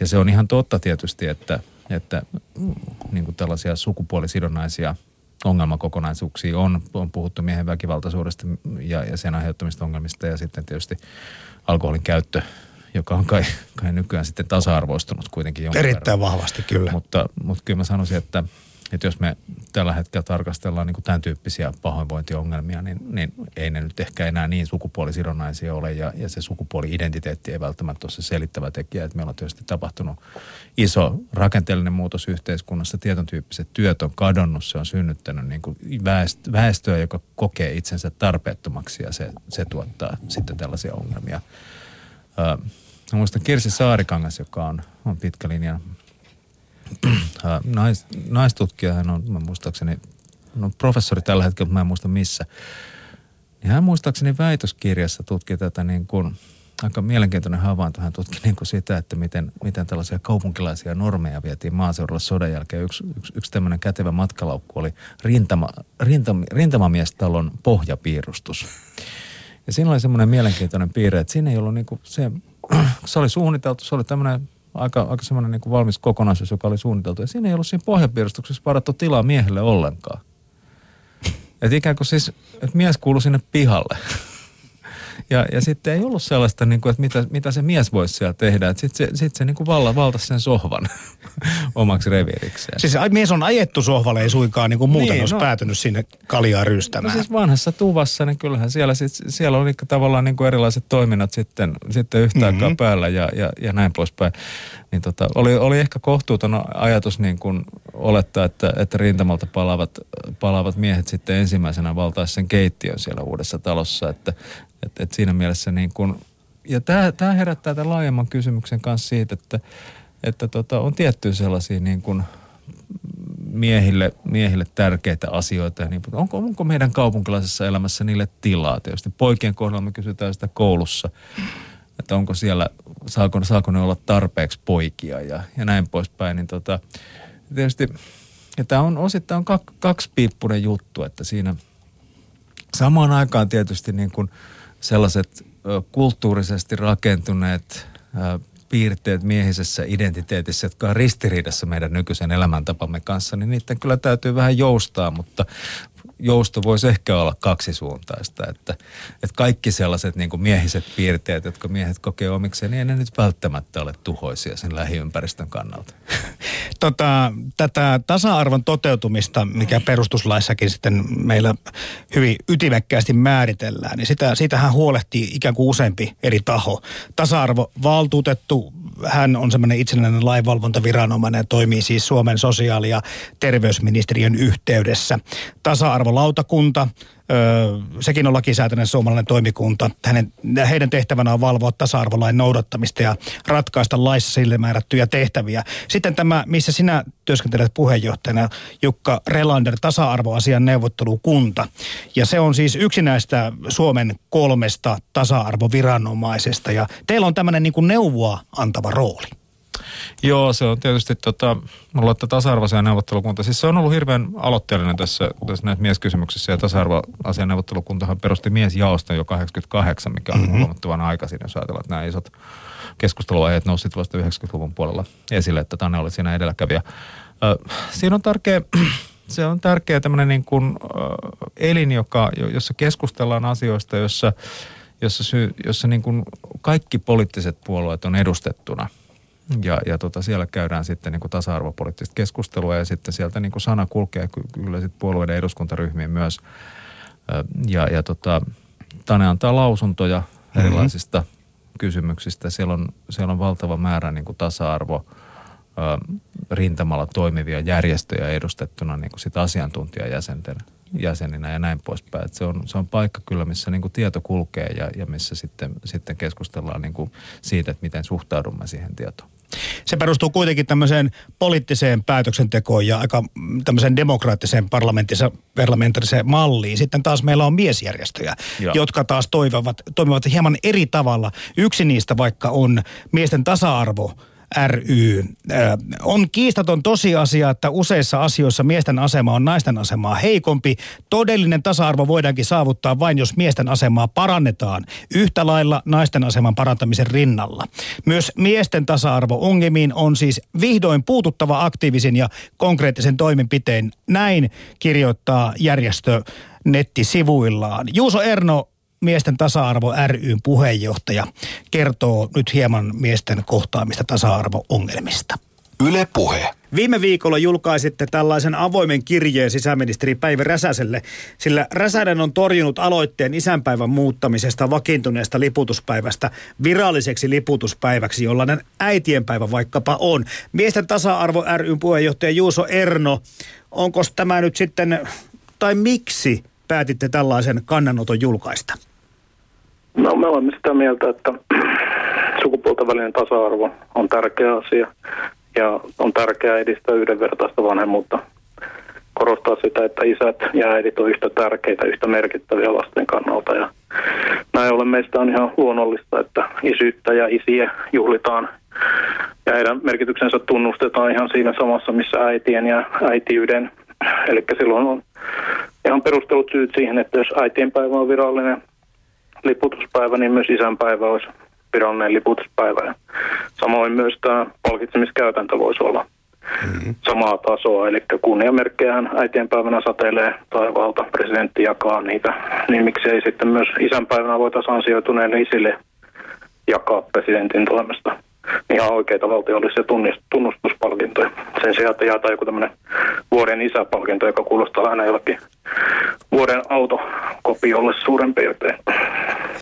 Ja se on ihan totta tietysti, että, että mm, niin kuin tällaisia sukupuolisidonnaisia ongelmakokonaisuuksia on, on puhuttu miehen väkivaltaisuudesta ja, ja sen aiheuttamista ongelmista ja sitten tietysti alkoholin käyttö, joka on kai, kai nykyään sitten tasa-arvoistunut kuitenkin Erittäin verran. vahvasti kyllä. Mutta, mutta kyllä mä sanoisin, että, että jos me tällä hetkellä tarkastellaan niin kuin tämän tyyppisiä pahoinvointiongelmia, niin, niin ei ne nyt ehkä enää niin sukupuolisidonnaisia ole ja, ja se sukupuoli-identiteetti ei välttämättä ole se selittävä tekijä. Että meillä on tietysti tapahtunut iso rakenteellinen muutos yhteiskunnassa. Tietyn tyyppiset työt on kadonnut, se on synnyttänyt niin kuin väestöä, joka kokee itsensä tarpeettomaksi ja se, se tuottaa sitten tällaisia ongelmia. Ö, muistan Kirsi Saarikangas, joka on, on pitkä linja nais, naistutkija, hän on, mä muistaakseni, no professori tällä hetkellä, mutta mä en muista missä. Niin hän muistaakseni väitöskirjassa tutki tätä niin kuin, aika mielenkiintoinen havainto. Hän tutki niin kuin sitä, että miten, miten tällaisia kaupunkilaisia normeja vietiin maaseudulla sodan jälkeen. Yksi, yksi, yksi tämmöinen kätevä matkalaukku oli rintama, rintama, rintamamiestalon pohjapiirustus. Ja siinä oli semmoinen mielenkiintoinen piirre, että siinä ei ollut niin kuin se, <clears throat> se oli suunniteltu, se oli tämmöinen aika, aika semmoinen niin valmis kokonaisuus, joka oli suunniteltu. Ja siinä ei ollut siinä pohjapiirustuksessa varattu tilaa miehelle ollenkaan. Että ikään kuin siis, että mies kuului sinne pihalle. Ja, ja sitten ei ollut sellaista, niin kuin, että mitä, mitä se mies voisi siellä tehdä. Sitten se, sit se niin kuin valla, valtasi sen sohvan <laughs> omaksi reviirikseen. Siis mies on ajettu sohvalle, ei suinkaan niin kuin muuten Niin, olisi no. päätynyt sinne kaljaa No rystämään. siis vanhassa tuvassa, niin kyllähän siellä, sit, siellä oli tavallaan niin kuin erilaiset toiminnat sitten, sitten yhtä aikaa Mhm. päällä ja, ja, ja näin poispäin. Niin tota, oli, oli ehkä kohtuuton ajatus niin kuin olettaa, että, että rintamalta palaavat, palaavat miehet sitten ensimmäisenä valtaisi sen keittiön siellä uudessa talossa. Että, et, et siinä mielessä niin kuin, ja tämä herättää tämän laajemman kysymyksen kanssa siitä, että, että tota, on tiettyjä sellaisia niin kuin miehille, miehille tärkeitä asioita. Niin, onko, onko meidän kaupunkilaisessa elämässä niille tilaa? Tietysti poikien kohdalla me kysytään sitä koulussa, että onko siellä, saako, saako ne olla tarpeeksi poikia ja, ja näin poispäin. Niin tota, tietysti, ja tämä on osittain kak, kaksipiippunen juttu, että siinä samaan aikaan tietysti niin kuin sellaiset kulttuurisesti rakentuneet piirteet miehisessä identiteetissä, jotka on ristiriidassa meidän nykyisen elämäntapamme kanssa, niin niiden kyllä täytyy vähän joustaa, mutta jousto voisi ehkä olla kaksisuuntaista, että, että kaikki sellaiset niin kuin miehiset piirteet, jotka miehet kokee omikseen, niin ei ne nyt välttämättä ole tuhoisia sen lähiympäristön kannalta. tota, tätä tasa-arvon toteutumista, mikä perustuslaissakin sitten meillä hyvin ytimekkäästi määritellään, niin sitä, siitähän huolehtii ikään kuin useampi eri taho. Tasa-arvovaltuutettu, hän on semmoinen itsenäinen lainvalvontaviranomainen ja toimii siis Suomen sosiaali- ja terveysministeriön yhteydessä. Tasa-arvolautakunta, Öö, sekin on lakisääteinen suomalainen toimikunta. Hänen, heidän tehtävänä on valvoa tasa-arvolain noudattamista ja ratkaista laissa sille määrättyjä tehtäviä. Sitten tämä, missä sinä työskentelet puheenjohtajana, Jukka Relander, tasa-arvoasian neuvottelukunta. Ja se on siis yksi näistä Suomen kolmesta tasa-arvoviranomaisesta. Ja teillä on tämmöinen niin kuin neuvoa antava rooli. Joo, se on tietysti tota, mulla että tasa-arvoasian neuvottelukunta. Siis se on ollut hirveän aloitteellinen tässä, tässä näissä mieskysymyksissä ja tasa-arvoasian neuvottelukuntahan perusti miesjaoston jo 88, mikä on mm-hmm. huomattavan aikaisin, jos ajatellaan, että nämä isot keskusteluaiheet nousivat vasta 90-luvun puolella esille, että Tanne oli siinä edelläkävijä. Ö, siinä on tärkeä, <clears throat> se on tärkeä tämmöinen niin kuin, ö, elin, joka, jo- jossa keskustellaan asioista, jossa, jossa, sy, jossa niin kuin kaikki poliittiset puolueet on edustettuna – ja, ja tota, siellä käydään sitten niin kuin tasa-arvopoliittista keskustelua ja sitten sieltä niin kuin sana kulkee ky- kyllä sitten puolueiden eduskuntaryhmiin myös. Ja, ja tota, Tane antaa lausuntoja erilaisista mm-hmm. kysymyksistä. Siellä on, siellä on valtava määrä niin kuin tasa-arvo rintamalla toimivia järjestöjä edustettuna niin kuin sit asiantuntijajäsenten jäseninä ja näin poispäin. Et se, on, se on paikka kyllä, missä niin kuin tieto kulkee ja, ja missä sitten, sitten keskustellaan niin kuin siitä, että miten suhtaudumme siihen tietoon. Se perustuu kuitenkin tämmöiseen poliittiseen päätöksentekoon ja aika mm, tämmöiseen demokraattiseen parlamentaariseen malliin. Sitten taas meillä on miesjärjestöjä, Joo. jotka taas toivovat, toimivat hieman eri tavalla. Yksi niistä vaikka on miesten tasa-arvo ry. On kiistaton tosiasia, että useissa asioissa miesten asema on naisten asemaa heikompi. Todellinen tasa-arvo voidaankin saavuttaa vain, jos miesten asemaa parannetaan yhtä lailla naisten aseman parantamisen rinnalla. Myös miesten tasa-arvo-ongelmiin on siis vihdoin puututtava aktiivisen ja konkreettisen toimenpiteen. Näin kirjoittaa järjestö nettisivuillaan. Juuso Erno, Miesten tasa-arvo ryn puheenjohtaja, kertoo nyt hieman miesten kohtaamista tasa-arvo-ongelmista. Yle Puhe. Viime viikolla julkaisitte tällaisen avoimen kirjeen sisäministeri Päivi Räsäselle, sillä Räsänen on torjunut aloitteen isänpäivän muuttamisesta vakiintuneesta liputuspäivästä viralliseksi liputuspäiväksi, jollainen äitienpäivä vaikkapa on. Miesten tasa-arvo ryn puheenjohtaja Juuso Erno, onko tämä nyt sitten, tai miksi päätitte tällaisen kannanoton julkaista? No me olemme sitä mieltä, että <clears throat> sukupuolten välinen tasa-arvo on tärkeä asia ja on tärkeää edistää yhdenvertaista vanhemmuutta. Korostaa sitä, että isät ja äidit on yhtä tärkeitä, yhtä merkittäviä lasten kannalta. Ja näin ollen meistä on ihan luonnollista, että isyyttä ja isiä juhlitaan ja heidän merkityksensä tunnustetaan ihan siinä samassa, missä äitien ja äitiyden. <clears throat> Eli silloin on ihan perustelut syyt siihen, että jos äitienpäivä on virallinen liputuspäivä, niin myös isänpäivä olisi virallinen liputuspäivä. Ja samoin myös tämä palkitsemiskäytäntö voisi olla mm-hmm. samaa tasoa, eli kunniamerkkejähän äitienpäivänä satelee taivaalta, presidentti jakaa niitä, niin miksei sitten myös isänpäivänä voitaisiin ansioituneille isille jakaa presidentin toimesta ihan oikeita valtiollisia tunnustuspalkintoja. Sen sijaan, että jaetaan joku tämmöinen vuoden isäpalkinto, joka kuulostaa aina jollakin vuoden autokopiolle suurin piirtein.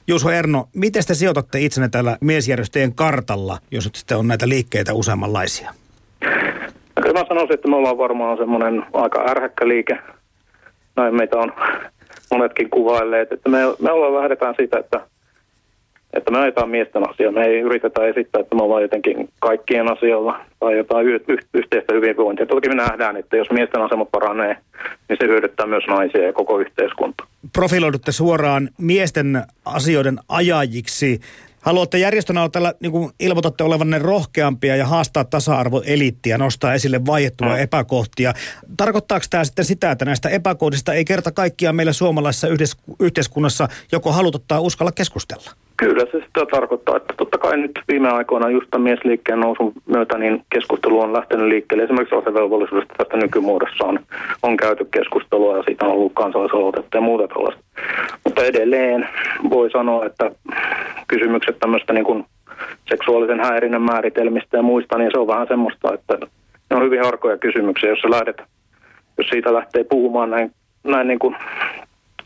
Juuso Erno, miten te sijoitatte itsenne tällä miesjärjestöjen kartalla, jos nyt sitten on näitä liikkeitä useammanlaisia? No, kyllä mä sanoisin, että me ollaan varmaan semmoinen aika ärhäkkä liike. Näin meitä on monetkin kuvailleet, että me, me ollaan lähdetään siitä, että että me ajetaan miesten asiaa. Me ei yritetä esittää, että me ollaan jotenkin kaikkien asialla tai jotain y- y- yhteistä hyvinvointia. Toki me nähdään, että jos miesten asema paranee, niin se hyödyttää myös naisia ja koko yhteiskunta. Profiloidutte suoraan miesten asioiden ajajiksi. Haluatte järjestönä tällä, niin kuin ilmoitatte olevanne rohkeampia ja haastaa tasa-arvoeliittiä, nostaa esille vaiettua mm. epäkohtia. Tarkoittaako tämä sitten sitä, että näistä epäkohdista ei kerta kaikkiaan meillä suomalaisessa yhteiskunnassa joko haluta tai uskalla keskustella? Kyllä se sitä tarkoittaa, että totta kai nyt viime aikoina just tämän miesliikkeen nousun myötä niin keskustelu on lähtenyt liikkeelle. Esimerkiksi asevelvollisuudesta tästä nykymuodossa on, on käyty keskustelua ja siitä on ollut kansalaisaloitetta ja muuta tällaista. Mutta edelleen voi sanoa, että kysymykset tämmöistä niin kuin seksuaalisen häirinnän määritelmistä ja muista, niin se on vähän semmoista, että ne on hyvin harkoja kysymyksiä, jos lähdet, jos siitä lähtee puhumaan näin, näin niin kuin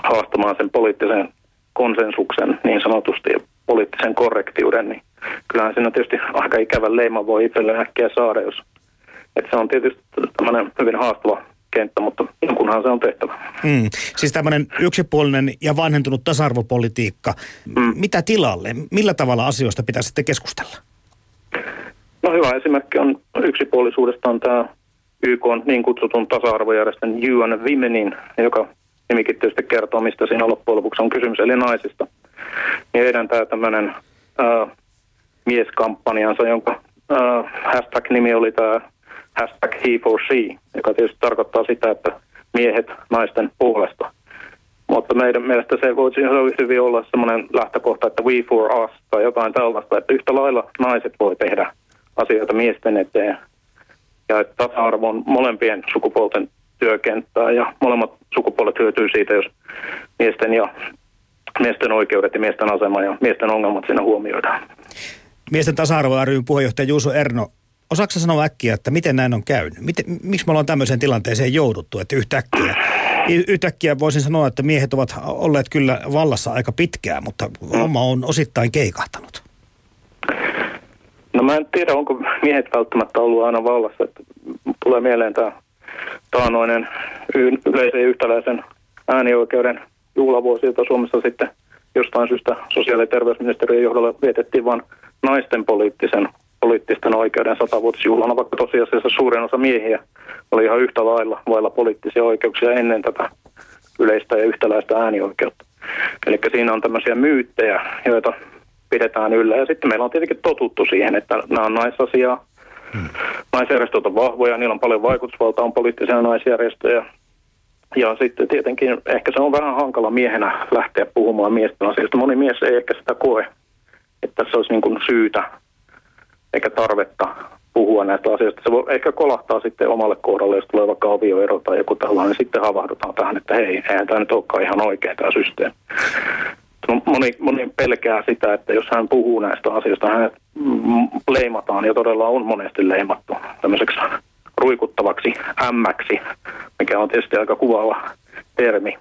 haastamaan sen poliittisen konsensuksen niin sanotusti ja poliittisen korrektiuden, niin kyllähän siinä tietysti aika ikävän leiman voi itselleen äkkiä saada, jos että se on tietysti tämmöinen hyvin haastava kenttä, mutta jonkunhan se on tehtävä. Mm. Siis tämmöinen yksipuolinen ja vanhentunut tasa-arvopolitiikka. Mm. Mitä tilalle? Millä tavalla asioista pitää sitten keskustella? No hyvä esimerkki on yksipuolisuudesta on tämä YK on niin kutsutun tasa-arvojärjestön UN Womenin, joka nimikin tietysti kertoo, mistä siinä loppujen lopuksi on kysymys, eli naisista. Niin heidän tämä tämmöinen mieskampanjansa, jonka äh, hashtag-nimi oli tämä hashtag he for she, joka tietysti tarkoittaa sitä, että miehet naisten puolesta. Mutta meidän mielestä se voisi hyvin olla semmoinen lähtökohta, että we for us tai jotain tällaista, että yhtä lailla naiset voi tehdä asioita miesten eteen. Ja että tasa-arvo on molempien sukupuolten työkenttää ja molemmat sukupuolet hyötyy siitä, jos miesten ja miesten oikeudet ja miesten asema ja miesten ongelmat siinä huomioidaan. Miesten tasa-arvo ryn puheenjohtaja Juuso Erno, osaako sanoa äkkiä, että miten näin on käynyt? Miten, miksi me ollaan tämmöiseen tilanteeseen jouduttu, että yhtäkkiä, yhtäkkiä voisin sanoa, että miehet ovat olleet kyllä vallassa aika pitkään, mutta homma on osittain keikahtanut. No mä en tiedä, onko miehet välttämättä ollut aina vallassa. Että tulee mieleen tämä taanoinen yleisen yhtäläisen äänioikeuden juhlavuosi, jota Suomessa sitten jostain syystä sosiaali- ja terveysministeriön johdolla vietettiin vain naisten poliittisen, poliittisten oikeuden satavuotisjuhlana, vaikka tosiasiassa suurin osa miehiä oli ihan yhtä lailla vailla poliittisia oikeuksia ennen tätä yleistä ja yhtäläistä äänioikeutta. Eli siinä on tämmöisiä myyttejä, joita pidetään yllä. Ja sitten meillä on tietenkin totuttu siihen, että nämä on naisasiaa. Hmm. Naisjärjestöt on vahvoja, niillä on paljon vaikutusvaltaa, on poliittisia naisjärjestöjä. Ja sitten tietenkin ehkä se on vähän hankala miehenä lähteä puhumaan miesten asioista. Moni mies ei ehkä sitä koe, että se olisi niin kuin syytä eikä tarvetta puhua näistä asioista. Se voi ehkä kolahtaa sitten omalle kohdalle, jos tulee vaikka avioero tai joku tällainen, niin sitten havahdutaan tähän, että hei, eihän tämä nyt olekaan ihan oikein tämä systeemi. Moni, moni pelkää sitä, että jos hän puhuu näistä asioista, hänet leimataan ja todella on monesti leimattu tämmöiseksi ruikuttavaksi ämmäksi, mikä on tietysti aika kuvaava termi.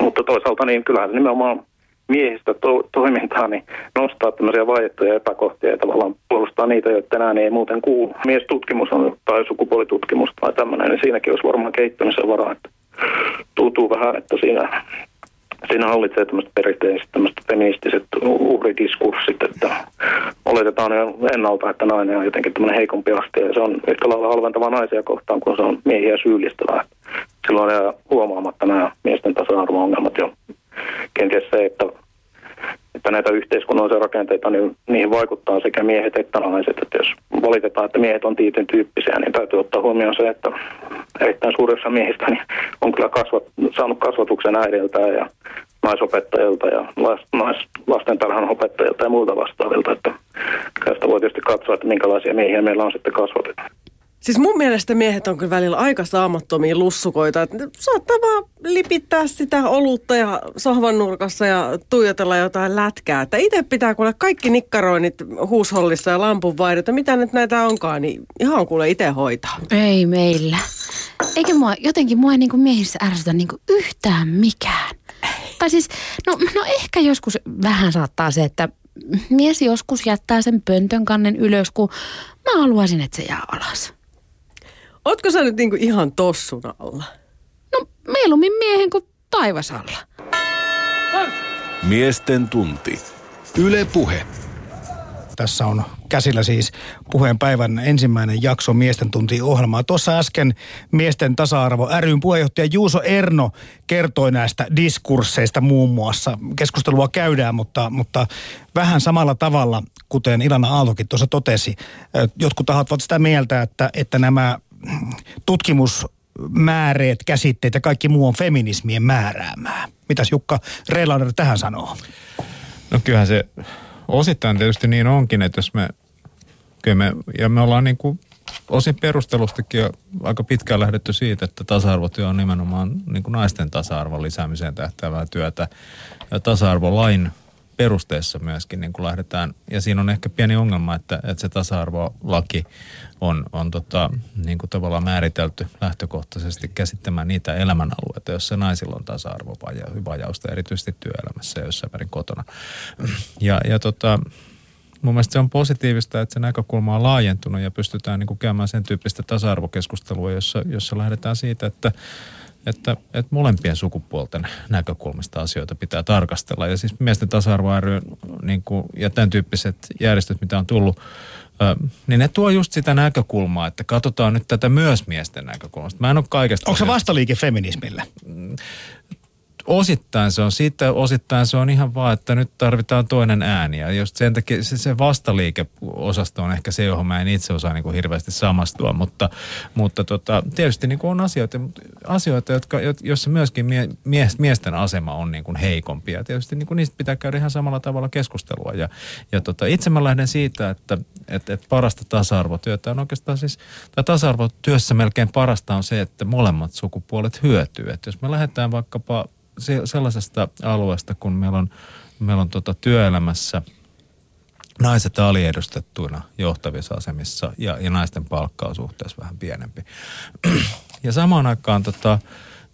Mutta toisaalta niin kyllähän nimenomaan miehistä to- toimintaa, niin nostaa tämmöisiä vaiettuja epäkohtia ja tavallaan puolustaa niitä, joiden ääni ei muuten kuulu. Miestutkimus on, tai sukupuolitutkimus tai tämmöinen, niin siinäkin olisi varmaan kehittämisen varaa, että tuntuu vähän, että siinä siinä hallitsee tämmöiset perinteiset tämmöiset feministiset uhridiskurssit, että oletetaan ennalta, että nainen on jotenkin tämmöinen heikompi aste ja se on yhtä lailla halventava naisia kohtaan, kun se on miehiä syyllistävää. Silloin jää huomaamatta nämä miesten tasa-arvo-ongelmat jo kenties se, että, että näitä yhteiskunnallisia rakenteita, niin niihin vaikuttaa sekä miehet että naiset. Että jos valitetaan, että miehet on tietyn tyyppisiä, niin täytyy ottaa huomioon se, että erittäin suurissa miehistä niin on kyllä kasvat, saanut kasvatuksen äidiltä ja naisopettajilta ja nais, lastentarhan opettajilta ja muilta vastaavilta. Että tästä voi tietysti katsoa, että minkälaisia miehiä meillä on sitten kasvatettu. Siis mun mielestä miehet on kyllä välillä aika saamattomia lussukoita. Että saattaa vaan lipittää sitä olutta ja sohvan nurkassa ja tuijotella jotain lätkää. Että itse pitää kuule kaikki nikkaroinnit huushollissa ja lampun vaihdot. mitä nyt näitä onkaan, niin ihan kuule itse hoitaa. Ei meillä. Eikä mua, jotenkin mua ei niin miehissä ärsytä niin yhtään mikään. Tai siis, no, no ehkä joskus vähän saattaa se, että mies joskus jättää sen pöntön kannen ylös, kun mä haluaisin, että se jää alas. Ootko sä nyt niinku ihan tossun alla? No mieluummin miehen kuin taivasalla. Miesten tunti. Yle Puhe. Tässä on käsillä siis puheen päivän ensimmäinen jakso Miesten tunti ohjelmaa. Tuossa äsken Miesten tasa-arvo ryn puheenjohtaja Juuso Erno kertoi näistä diskursseista muun muassa. Keskustelua käydään, mutta, mutta vähän samalla tavalla, kuten Ilana Aaltokin tuossa totesi. Jotkut tahot ovat sitä mieltä, että, että nämä tutkimusmääreet, käsitteet ja kaikki muu on feminismien määräämää. Mitäs Jukka Reilander tähän sanoo? No kyllähän se osittain tietysti niin onkin, että jos me, kyllä me ja me ollaan niin kuin osin perustelustikin jo aika pitkään lähdetty siitä, että tasa-arvotyö on nimenomaan niin kuin naisten tasa-arvon lisäämiseen tähtävää työtä. Ja tasa-arvolain perusteessa myöskin niin kuin lähdetään, ja siinä on ehkä pieni ongelma, että, että se tasa-arvolaki on, on tota, niin kuin tavallaan määritelty lähtökohtaisesti käsittämään niitä elämänalueita, joissa naisilla on tasa-arvovajausta, erityisesti työelämässä ja jossain määrin kotona. Ja, ja tota, mun mielestä se on positiivista, että se näkökulma on laajentunut ja pystytään niin kuin käymään sen tyyppistä tasa-arvokeskustelua, jossa, jossa lähdetään siitä, että että, että molempien sukupuolten näkökulmista asioita pitää tarkastella. Ja siis miesten tasa-arvo ry niin kuin, ja tämän tyyppiset järjestöt, mitä on tullut, ö, niin ne tuo just sitä näkökulmaa, että katsotaan nyt tätä myös miesten näkökulmasta. Mä en ole kaikesta... Onko se vastaliike feminismille? Osittain se on siitä, osittain se on ihan vaan, että nyt tarvitaan toinen ääni. Ja just sen takia se, se vastaliikeosasto on ehkä se, johon mä en itse osaa niin kuin hirveästi samastua. Mutta, mutta tota, tietysti niin kuin on asioita, asioita jotka, joissa myöskin mie, mies, miesten asema on niin kuin heikompi. Ja tietysti niin kuin niistä pitää käydä ihan samalla tavalla keskustelua. Ja, ja tota, itse mä lähden siitä, että, että, että parasta tasa-arvotyötä on oikeastaan siis, tai tasa-arvotyössä melkein parasta on se, että molemmat sukupuolet hyötyy. Että jos me lähdetään vaikkapa sellaisesta alueesta, kun meillä on, meillä on tota työelämässä naiset aliedustettuina johtavissa asemissa ja, ja naisten palkka on suhteessa vähän pienempi. <clears throat> ja samaan aikaan tota,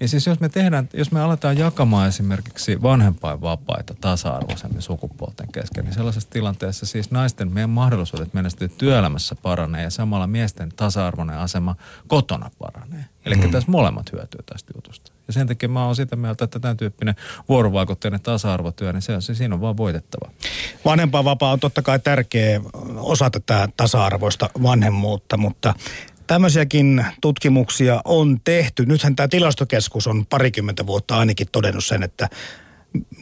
niin siis jos me tehdään, jos me aletaan jakamaan esimerkiksi vanhempainvapaita tasa-arvoisemmin sukupuolten kesken, niin sellaisessa tilanteessa siis naisten meidän mahdollisuudet menestyä työelämässä paranee ja samalla miesten tasa-arvoinen asema kotona paranee. Eli mm. tässä molemmat hyötyy tästä jutusta. Ja sen takia mä oon sitä mieltä, että tämän tyyppinen vuorovaikutteinen tasa-arvotyö, niin se, se siinä on vaan voitettava. Vanhempainvapaa on totta kai tärkeä osa tätä tasa-arvoista vanhemmuutta, mutta tämmöisiäkin tutkimuksia on tehty. Nythän tämä tilastokeskus on parikymmentä vuotta ainakin todennut sen, että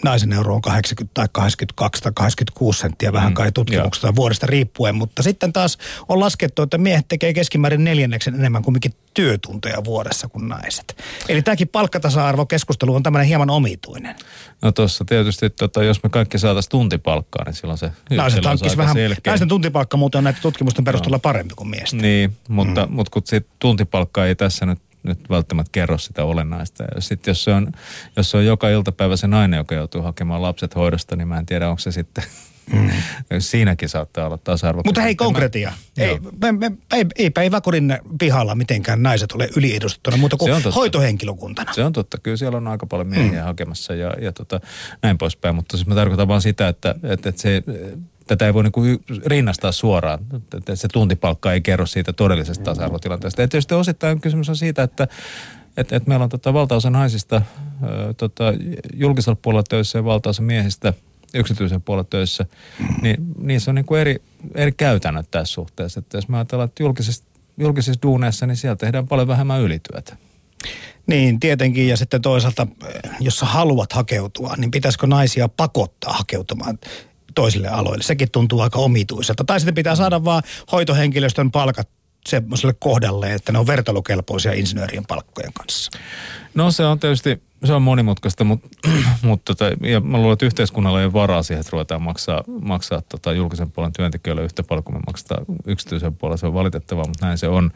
naisen euro on 80 tai 82 tai 86 senttiä, vähän Mm, kai tutkimuksesta vuodesta riippuen, mutta sitten taas on laskettu, että miehet tekee keskimäärin neljänneksen enemmän kuin mikin työtunteja vuodessa kuin naiset. Eli tämäkin palkkatasa-arvokeskustelu on tämmöinen hieman omituinen. No tuossa tietysti, tota, jos me kaikki saataisiin tuntipalkkaa, niin silloin se Naiset silloin vähän, selkeä. naisten tuntipalkka muuten on näiden tutkimusten perusteella parempi kuin miesten. Niin, mutta, mm. mutta kun sit tuntipalkka ei tässä nyt, nyt välttämättä kerro sitä olennaista. Ja sitten jos se, on, jos se on joka iltapäivä se nainen, joka joutuu hakemaan lapset hoidosta, niin mä en tiedä, onko se sitten, mm. <laughs> siinäkin saattaa olla tasa-arvo. Mutta hei, konkretia. Ei, Joo. me, me, ei, ei päiväkodin pihalla mitenkään naiset ole yliedustettuna muuta Se kuin hoitohenkilökuntana. Se on totta, kyllä siellä on aika paljon miehiä mm. hakemassa ja, ja tota, näin poispäin, mutta siis mä tarkoitan vaan sitä, että, että, että se, tätä ei voi y- rinnastaa suoraan, se tuntipalkka ei kerro siitä todellisesta tasa-arvotilanteesta. Ja tietysti osittain kysymys on siitä, että että, että meillä on tota valtaosa naisista ö, tota, julkisella puolella töissä ja valtaosa miehistä yksityisen puolella töissä, niin niissä on niin kuin eri, eri käytännöt tässä suhteessa. Että jos me ajatellaan, että julkisissa, julkisissa duuneissa, niin siellä tehdään paljon vähemmän ylityötä. Niin, tietenkin. Ja sitten toisaalta, jos sä haluat hakeutua, niin pitäisikö naisia pakottaa hakeutumaan toisille aloille? Sekin tuntuu aika omituiselta. Tai sitten pitää saada vaan hoitohenkilöstön palkat semmoiselle kohdalle, että ne on vertailukelpoisia insinöörien palkkojen kanssa. No se on tietysti, se on monimutkaista, mutta, <clears throat> mutta tota, ja mä luulen, että yhteiskunnalla ei ole varaa siihen, että ruvetaan maksaa, maksaa tota julkisen puolen työntekijöille yhtä paljon kuin me maksetaan yksityisen puolella. Se on valitettavaa, mutta näin se on.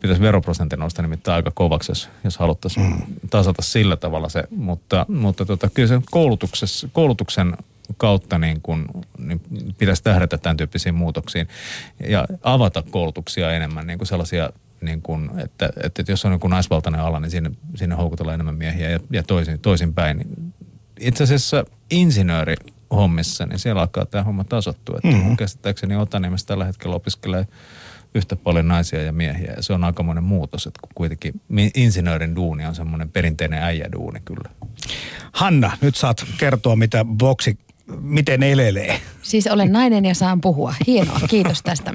Pitäisi veroprosentin nostaa nimittäin aika kovaksi, jos, jos haluttaisiin mm. tasata sillä tavalla se. Mutta, mutta tota, kyllä se koulutuksessa, koulutuksen kautta niin kun, niin pitäisi tähdätä tämän tyyppisiin muutoksiin ja avata koulutuksia enemmän, niin kuin sellaisia, niin kuin, että, että jos on joku naisvaltainen ala, niin sinne, sinne houkutellaan enemmän miehiä ja, ja toisin, toisinpäin. Niin Itse asiassa insinöörihommissa, niin siellä alkaa tämä homma tasottua. Että mm-hmm. Käsittääkseni Otaniemessä tällä hetkellä opiskelee yhtä paljon naisia ja miehiä ja se on aikamoinen muutos, että kun kuitenkin insinöörin duuni on semmoinen perinteinen äijäduuni kyllä. Hanna, nyt saat kertoa, mitä boksi, miten elelee. Siis olen nainen ja saan puhua. Hienoa, kiitos tästä.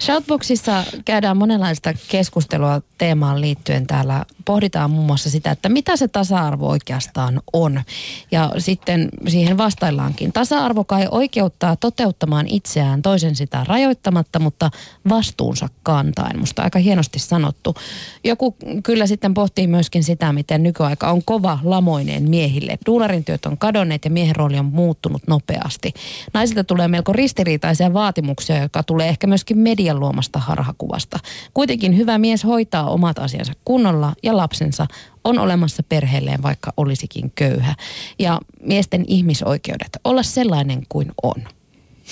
Shoutboxissa käydään monenlaista keskustelua teemaan liittyen. Täällä pohditaan muun muassa sitä, että mitä se tasa-arvo oikeastaan on. Ja sitten siihen vastaillaankin. Tasa-arvo kai oikeuttaa toteuttamaan itseään toisen sitä rajoittamatta, mutta vastuunsa kantaen. Musta aika hienosti sanottu. Joku kyllä sitten pohtii myöskin sitä, miten nykyaika on kova lamoineen miehille. Duunarin työt on kadonneet ja miehen rooli on muuttunut nopeasti. Naisilta tulee melko ristiriitaisia vaatimuksia, joka tulee ehkä myöskin median luomasta harhakuvasta. Kuitenkin hyvä mies hoitaa omat asiansa kunnolla ja lapsensa on olemassa perheelleen, vaikka olisikin köyhä. Ja miesten ihmisoikeudet, olla sellainen kuin on.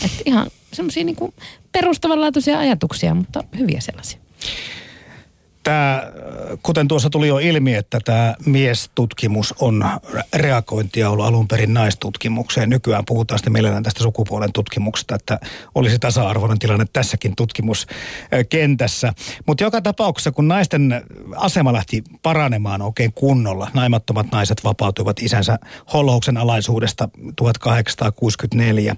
Et ihan semmoisia niinku perustavanlaatuisia ajatuksia, mutta hyviä sellaisia. Tämä, kuten tuossa tuli jo ilmi, että tämä miestutkimus on reagointia ollut alun perin naistutkimukseen. Nykyään puhutaan sitten mielellään tästä sukupuolen tutkimuksesta, että olisi tasa-arvoinen tilanne tässäkin tutkimuskentässä. Mutta joka tapauksessa, kun naisten asema lähti paranemaan oikein kunnolla, naimattomat naiset vapautuivat isänsä holhouksen alaisuudesta 1864.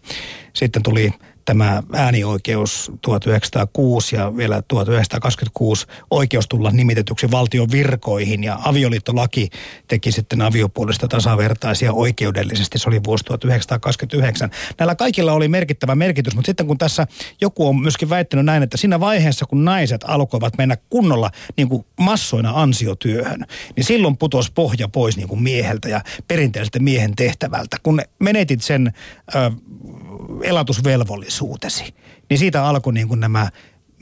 Sitten tuli tämä äänioikeus 1906 ja vielä 1926 oikeus tulla nimitetyksi valtion virkoihin ja avioliittolaki teki sitten aviopuolista tasavertaisia oikeudellisesti. Se oli vuosi 1929. Näillä kaikilla oli merkittävä merkitys, mutta sitten kun tässä joku on myöskin väittänyt näin, että siinä vaiheessa kun naiset alkoivat mennä kunnolla niin kuin massoina ansiotyöhön, niin silloin putosi pohja pois niin kuin mieheltä ja perinteiseltä miehen tehtävältä. Kun menetit sen ö, elatusvelvollisuutesi, niin siitä alkoi niin kuin nämä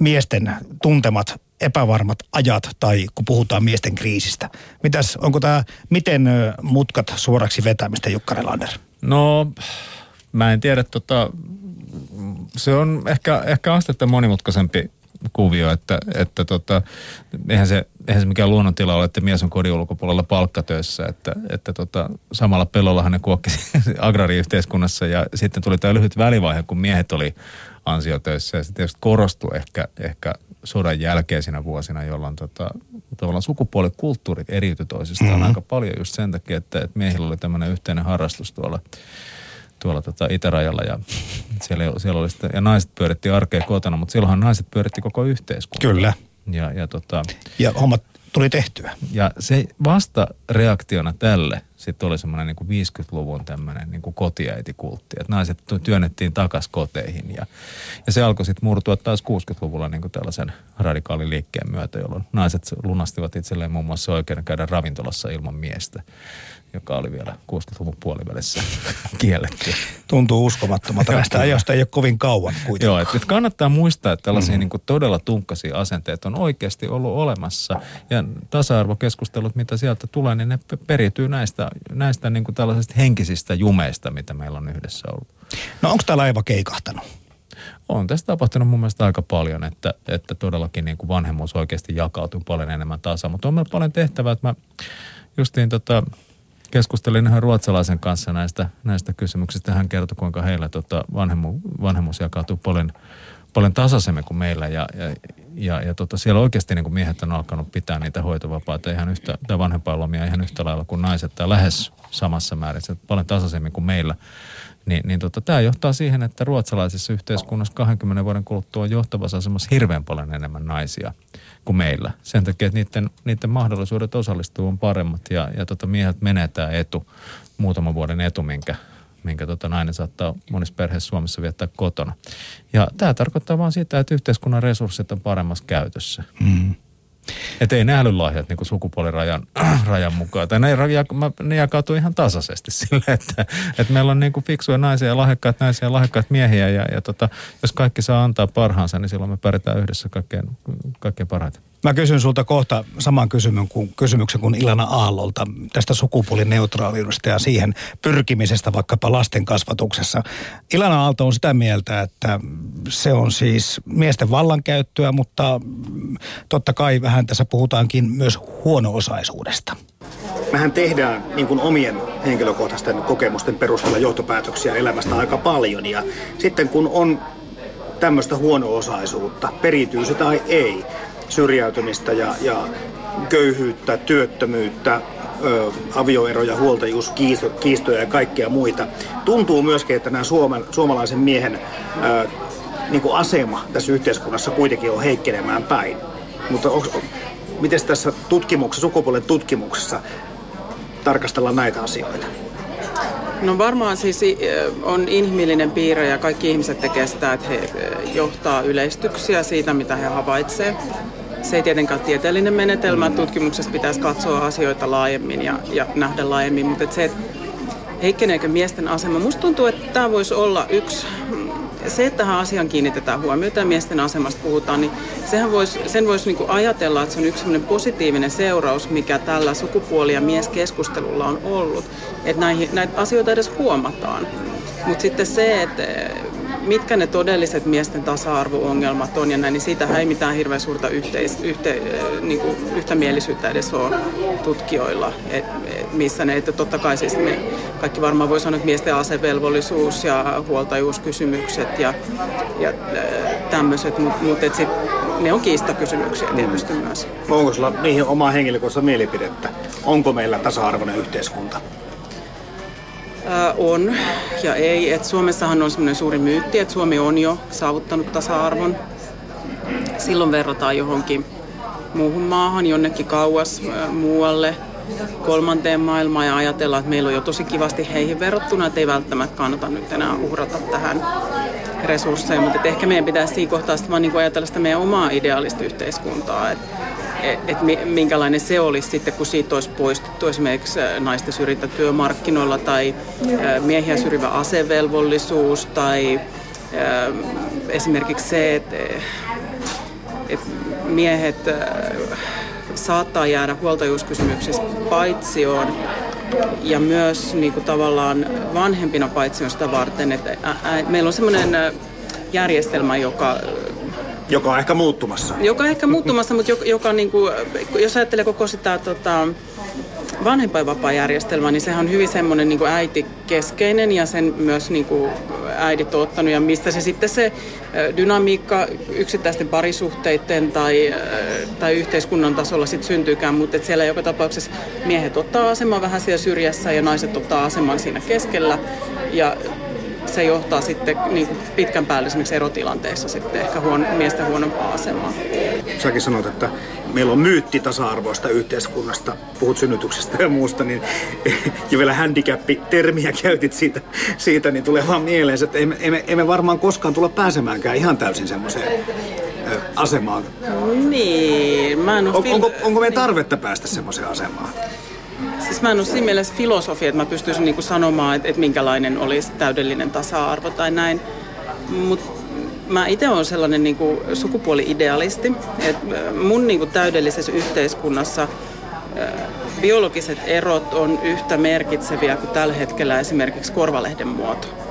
miesten tuntemat epävarmat ajat tai kun puhutaan miesten kriisistä. Mitäs, onko tämä miten mutkat suoraksi vetämistä Jukka Relander? No, mä en tiedä, tota, se on ehkä, ehkä astetta monimutkaisempi kuvio, että, että tota, eihän, se, eihän se mikään luonnontila ole, että mies on kodin ulkopuolella palkkatöissä, että, että tota, samalla pellollahan ne kuokkisi <laughs> agrariyhteiskunnassa ja sitten tuli tämä lyhyt välivaihe, kun miehet oli ansiotöissä ja se tietysti korostui ehkä, ehkä sodan jälkeisinä vuosina, jolloin tota, tavallaan sukupuolikulttuurit eriytyi toisistaan Mhm. mm-hmm. aika paljon just sen takia, että, että miehillä oli tämmöinen yhteinen harrastus tuolla, tuolla tota itärajalla ja siellä, siellä oli sitten, ja naiset pyöritti arkea kotona, mutta silloinhan naiset pyöritti koko yhteiskuntaa. Kyllä. Ja, ja tota, Ja hommat tuli tehtyä. ja se vasta reaktiona tälle sitten oli semmoinen niin 50-luvun tämmöinen niin kotiäitikultti, että naiset ty- työnnettiin takas koteihin ja, ja se alkoi sitten murtua taas 60-luvulla niin kuin tällaisen radikaalin liikkeen myötä, jolloin naiset lunastivat itselleen muun muassa oikeuden käydä ravintolassa ilman miestä, joka oli vielä 60-luvun puolivälissä <laughs> kielletty. Tuntuu uskomattomalta. Näistä ajoista ei ole kovin kauan kuitenkaan. Joo, että et kannattaa muistaa, että tällaisia mm. niin kuin todella tunkkaisia asenteita on oikeasti ollut olemassa. Ja tasa-arvokeskustelut, mitä sieltä tulee, niin ne pe- periytyy näistä, näistä niin kuin tällaisista henkisistä jumeista, mitä meillä on yhdessä ollut. No onko tämä laiva keikahtanut? On tässä tapahtunut mun mielestä aika paljon, että, että todellakin niin kuin vanhemmuus oikeasti jakautuu paljon enemmän tasa. Mutta on meillä paljon tehtävää, että mä justiin tota, keskustelin yhden ruotsalaisen kanssa näistä, näistä kysymyksistä. Hän kertoi, kuinka heillä tota, vanhemmu, vanhemmuus jakautuu paljon, paljon tasaisemmin kuin meillä. Ja, ja, ja, ja tota, siellä oikeasti niin kuin miehet on alkanut pitää niitä hoitovapaita ihan yhtä, tai vanhempainlomia ihan yhtä lailla kuin naiset, tai lähes samassa määrin, paljon tasaisemmin kuin meillä. Niin, niin tota, tämä johtaa siihen, että ruotsalaisessa yhteiskunnassa 20 vuoden kuluttua on johtavassa asemassa hirveän paljon enemmän naisia kuin meillä. Sen takia, että niiden, niiden mahdollisuudet osallistua on paremmat ja, ja tota, miehet menee tämä etu, muutaman vuoden etu, minkä, minkä tota nainen saattaa monissa perheissä Suomessa viettää kotona. Ja tämä tarkoittaa vaan sitä, että yhteiskunnan resurssit on paremmassa käytössä. Mm. Että ei ne älylahjat niin sukupuolirajan <clears throat> rajan mukaan. Tai ne, ne jakautuu ihan tasaisesti <laughs> sille, että, että meillä on niin kuin fiksuja naisia ja lahjakkaat naisia ja lahjakkaat miehiä. Ja, ja tota, jos kaikki saa antaa parhaansa, niin silloin me pärjätään yhdessä kaikkein, kaikkein parhaiten. Mä kysyn sulta kohta saman kysymyksen kuin, kysymyksen kuin Ilana Aallolta tästä sukupuolineutraaliudesta ja siihen pyrkimisestä vaikkapa lasten kasvatuksessa. Ilana Aalto on sitä mieltä, että se on siis miesten vallankäyttöä, mutta totta kai vähän tässä puhutaankin myös huono-osaisuudesta. Mehän tehdään niin kuin omien henkilökohtaisten kokemusten perusteella johtopäätöksiä elämästä aika paljon ja sitten kun on tämmöistä huono-osaisuutta, perityy se tai ei, syrjäytymistä ja, ja köyhyyttä, työttömyyttä, ö, avioeroja, huoltajuuskiistoja ja kaikkea muita. Tuntuu myöskin, että nämä suomen, suomalaisen miehen ö, niin kuin asema tässä yhteiskunnassa kuitenkin on heikkenemään päin. Mutta miten tässä tutkimuksessa, sukupuolen tutkimuksessa tarkastellaan näitä asioita? No varmaan siis on inhimillinen piirre ja kaikki ihmiset tekee sitä, että he johtaa yleistyksiä siitä, mitä he havaitsevat. Se ei tietenkään ole tieteellinen menetelmä. Tutkimuksessa pitäisi katsoa asioita laajemmin ja, ja nähdä laajemmin, mutta et se, että heikkeneekö miesten asema. Musta tuntuu, että tämä voisi olla yksi, se, että tähän asiaan kiinnitetään huomiota ja miesten asemasta puhutaan, niin sehän vois, sen voisi niinku ajatella, että se on yksi positiivinen seuraus, mikä tällä sukupuoli- ja mieskeskustelulla on ollut. Että näitä asioita edes huomataan. Mutta sitten se, että mitkä ne todelliset miesten tasa-arvo-ongelmat on ja näin, niin siitä ei mitään hirveän suurta yhteis, yhte, eh, niin kuin yhtämielisyyttä edes ole tutkijoilla, et, et missä ne, että totta kai siis me kaikki varmaan voi sanoa, että miesten asevelvollisuus ja huoltajuuskysymykset ja, ja tämmöiset, mutta mut, sit, ne on kiistakysymyksiä tietysti myös. Onko sulla niihin omaa henkilökohtaista mielipidettä? Onko meillä tasa-arvoinen yhteiskunta? On ja ei. Et Suomessahan on semmoinen suuri myytti, että Suomi on jo saavuttanut tasa-arvon. Silloin verrataan johonkin muuhun maahan, jonnekin kauas muualle, kolmanteen maailmaan ja ajatellaan, että meillä on jo tosi kivasti heihin verrattuna, että ei välttämättä kannata nyt enää uhrata tähän resursseja, mutta ehkä meidän pitäisi siinä kohtaa sitten vaan niin ajatella sitä meidän omaa ideaalista yhteiskuntaa, että et, et minkälainen se olisi sitten, kun siitä olisi poistettu esimerkiksi naisten syrjintä työmarkkinoilla tai miehiä syrjivä asevelvollisuus tai esimerkiksi se, että et miehet saattaa jäädä huoltajuuskysymyksissä paitsioon ja myös niin kuin tavallaan vanhempina paitsioon sitä varten, että meillä on semmoinen järjestelmä, joka joka on ehkä muuttumassa. Joka on ehkä muuttumassa, mutta joka, joka niin kuin, jos ajattelee koko sitä tota, vanhempainvapaajärjestelmää, niin sehän on hyvin semmoinen niin äitikeskeinen ja sen myös niin kuin, äidit on ottanut ja mistä se sitten se dynamiikka yksittäisten parisuhteiden tai, tai yhteiskunnan tasolla sitten syntyykään, mutta siellä joka tapauksessa miehet ottaa aseman vähän siellä syrjässä ja naiset ottaa aseman siinä keskellä ja se johtaa sitten niin kuin pitkän päälle esimerkiksi erotilanteissa sitten ehkä huon, miesten huonompaa asemaa. Säkin sanot, että meillä on myytti tasa-arvoista yhteiskunnasta, puhut synnytyksestä ja muusta, niin <laughs> ja vielä handicap-termiä käytit siitä, siitä, niin tulee vaan mieleen, että emme, emme, emme varmaan koskaan tulla pääsemäänkään ihan täysin semmoiseen asemaan. Niin, mä en on, onko, onko meidän tarvetta päästä semmoiseen asemaan? Siis mä en ole siinä mielessä filosofi, että mä pystyisin niinku sanomaan, että, että minkälainen olisi täydellinen tasa-arvo tai näin. Mutta mä itse olen sellainen niinku sukupuoli-idealisti, että mun niinku täydellisessä yhteiskunnassa biologiset erot on yhtä merkitseviä kuin tällä hetkellä esimerkiksi korvalehden muoto.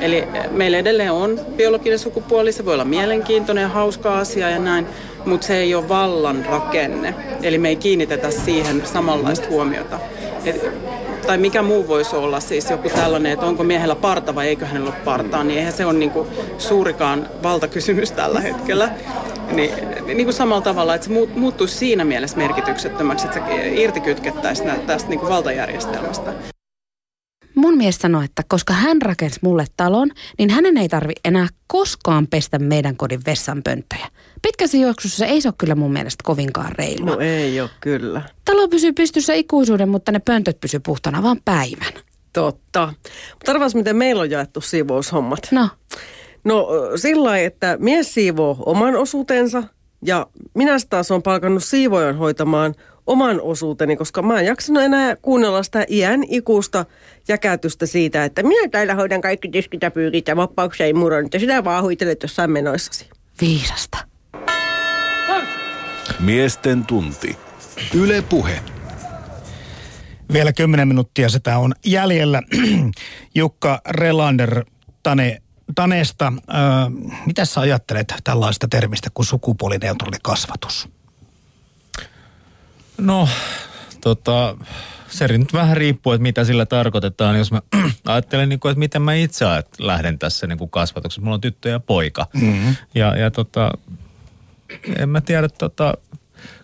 Eli meillä edelleen on biologinen sukupuoli, se voi olla mielenkiintoinen ja hauska asia ja näin, mutta se ei ole vallan rakenne. Eli me ei kiinnitetä siihen samanlaista huomiota. Et, tai mikä muu voisi olla siis joku tällainen, että onko miehellä parta vai eikö hänellä ole partaa, niin eihän se ole niinku suurikaan valtakysymys tällä hetkellä. Niin, niin kuin samalla tavalla, että se muuttuisi siinä mielessä merkityksettömäksi, että se irtikytkettäisiin tästä niin kuin valtajärjestelmästä. Mun mies sanoi, että koska hän rakensi mulle talon, niin hänen ei tarvi enää koskaan pestä meidän kodin vessanpönttöjä. Pitkässä juoksussa ei se ole kyllä mun mielestä kovinkaan reilua. No ei ole kyllä. Talo pysyy pystyssä ikuisuuden, mutta ne pöntöt pysyy puhtana vain päivän. Totta. Mutta arvas, miten meillä on jaettu siivoushommat. No? No sillä lailla, että mies siivoo oman osuutensa ja minä taas on palkannut siivojan hoitamaan oman osuuteni, koska mä en jaksanut enää kuunnella sitä iän ikuista jäkätystä siitä, että minä täällä hoidan kaikki tiskit ja pyykit ja vappauksia ei murron, että sinä vaan huitelet jossain menoissasi. Viisasta. Miesten tunti. Yle puhe. Vielä kymmenen minuuttia sitä on jäljellä. <clears throat> Jukka Relander, Tane, Tanesta, äh, mitä sä ajattelet tällaista termistä kuin sukupuolineutraali kasvatus? No, tota, se nyt vähän riippuu, että mitä sillä tarkoitetaan. Jos mä <clears throat> ajattelen, niin kuin, että miten mä itse lähden tässä niin kuin kasvatuksessa. Mulla on tyttö ja poika. Mm-hmm. Ja, ja tota, en mä tiedä, tota,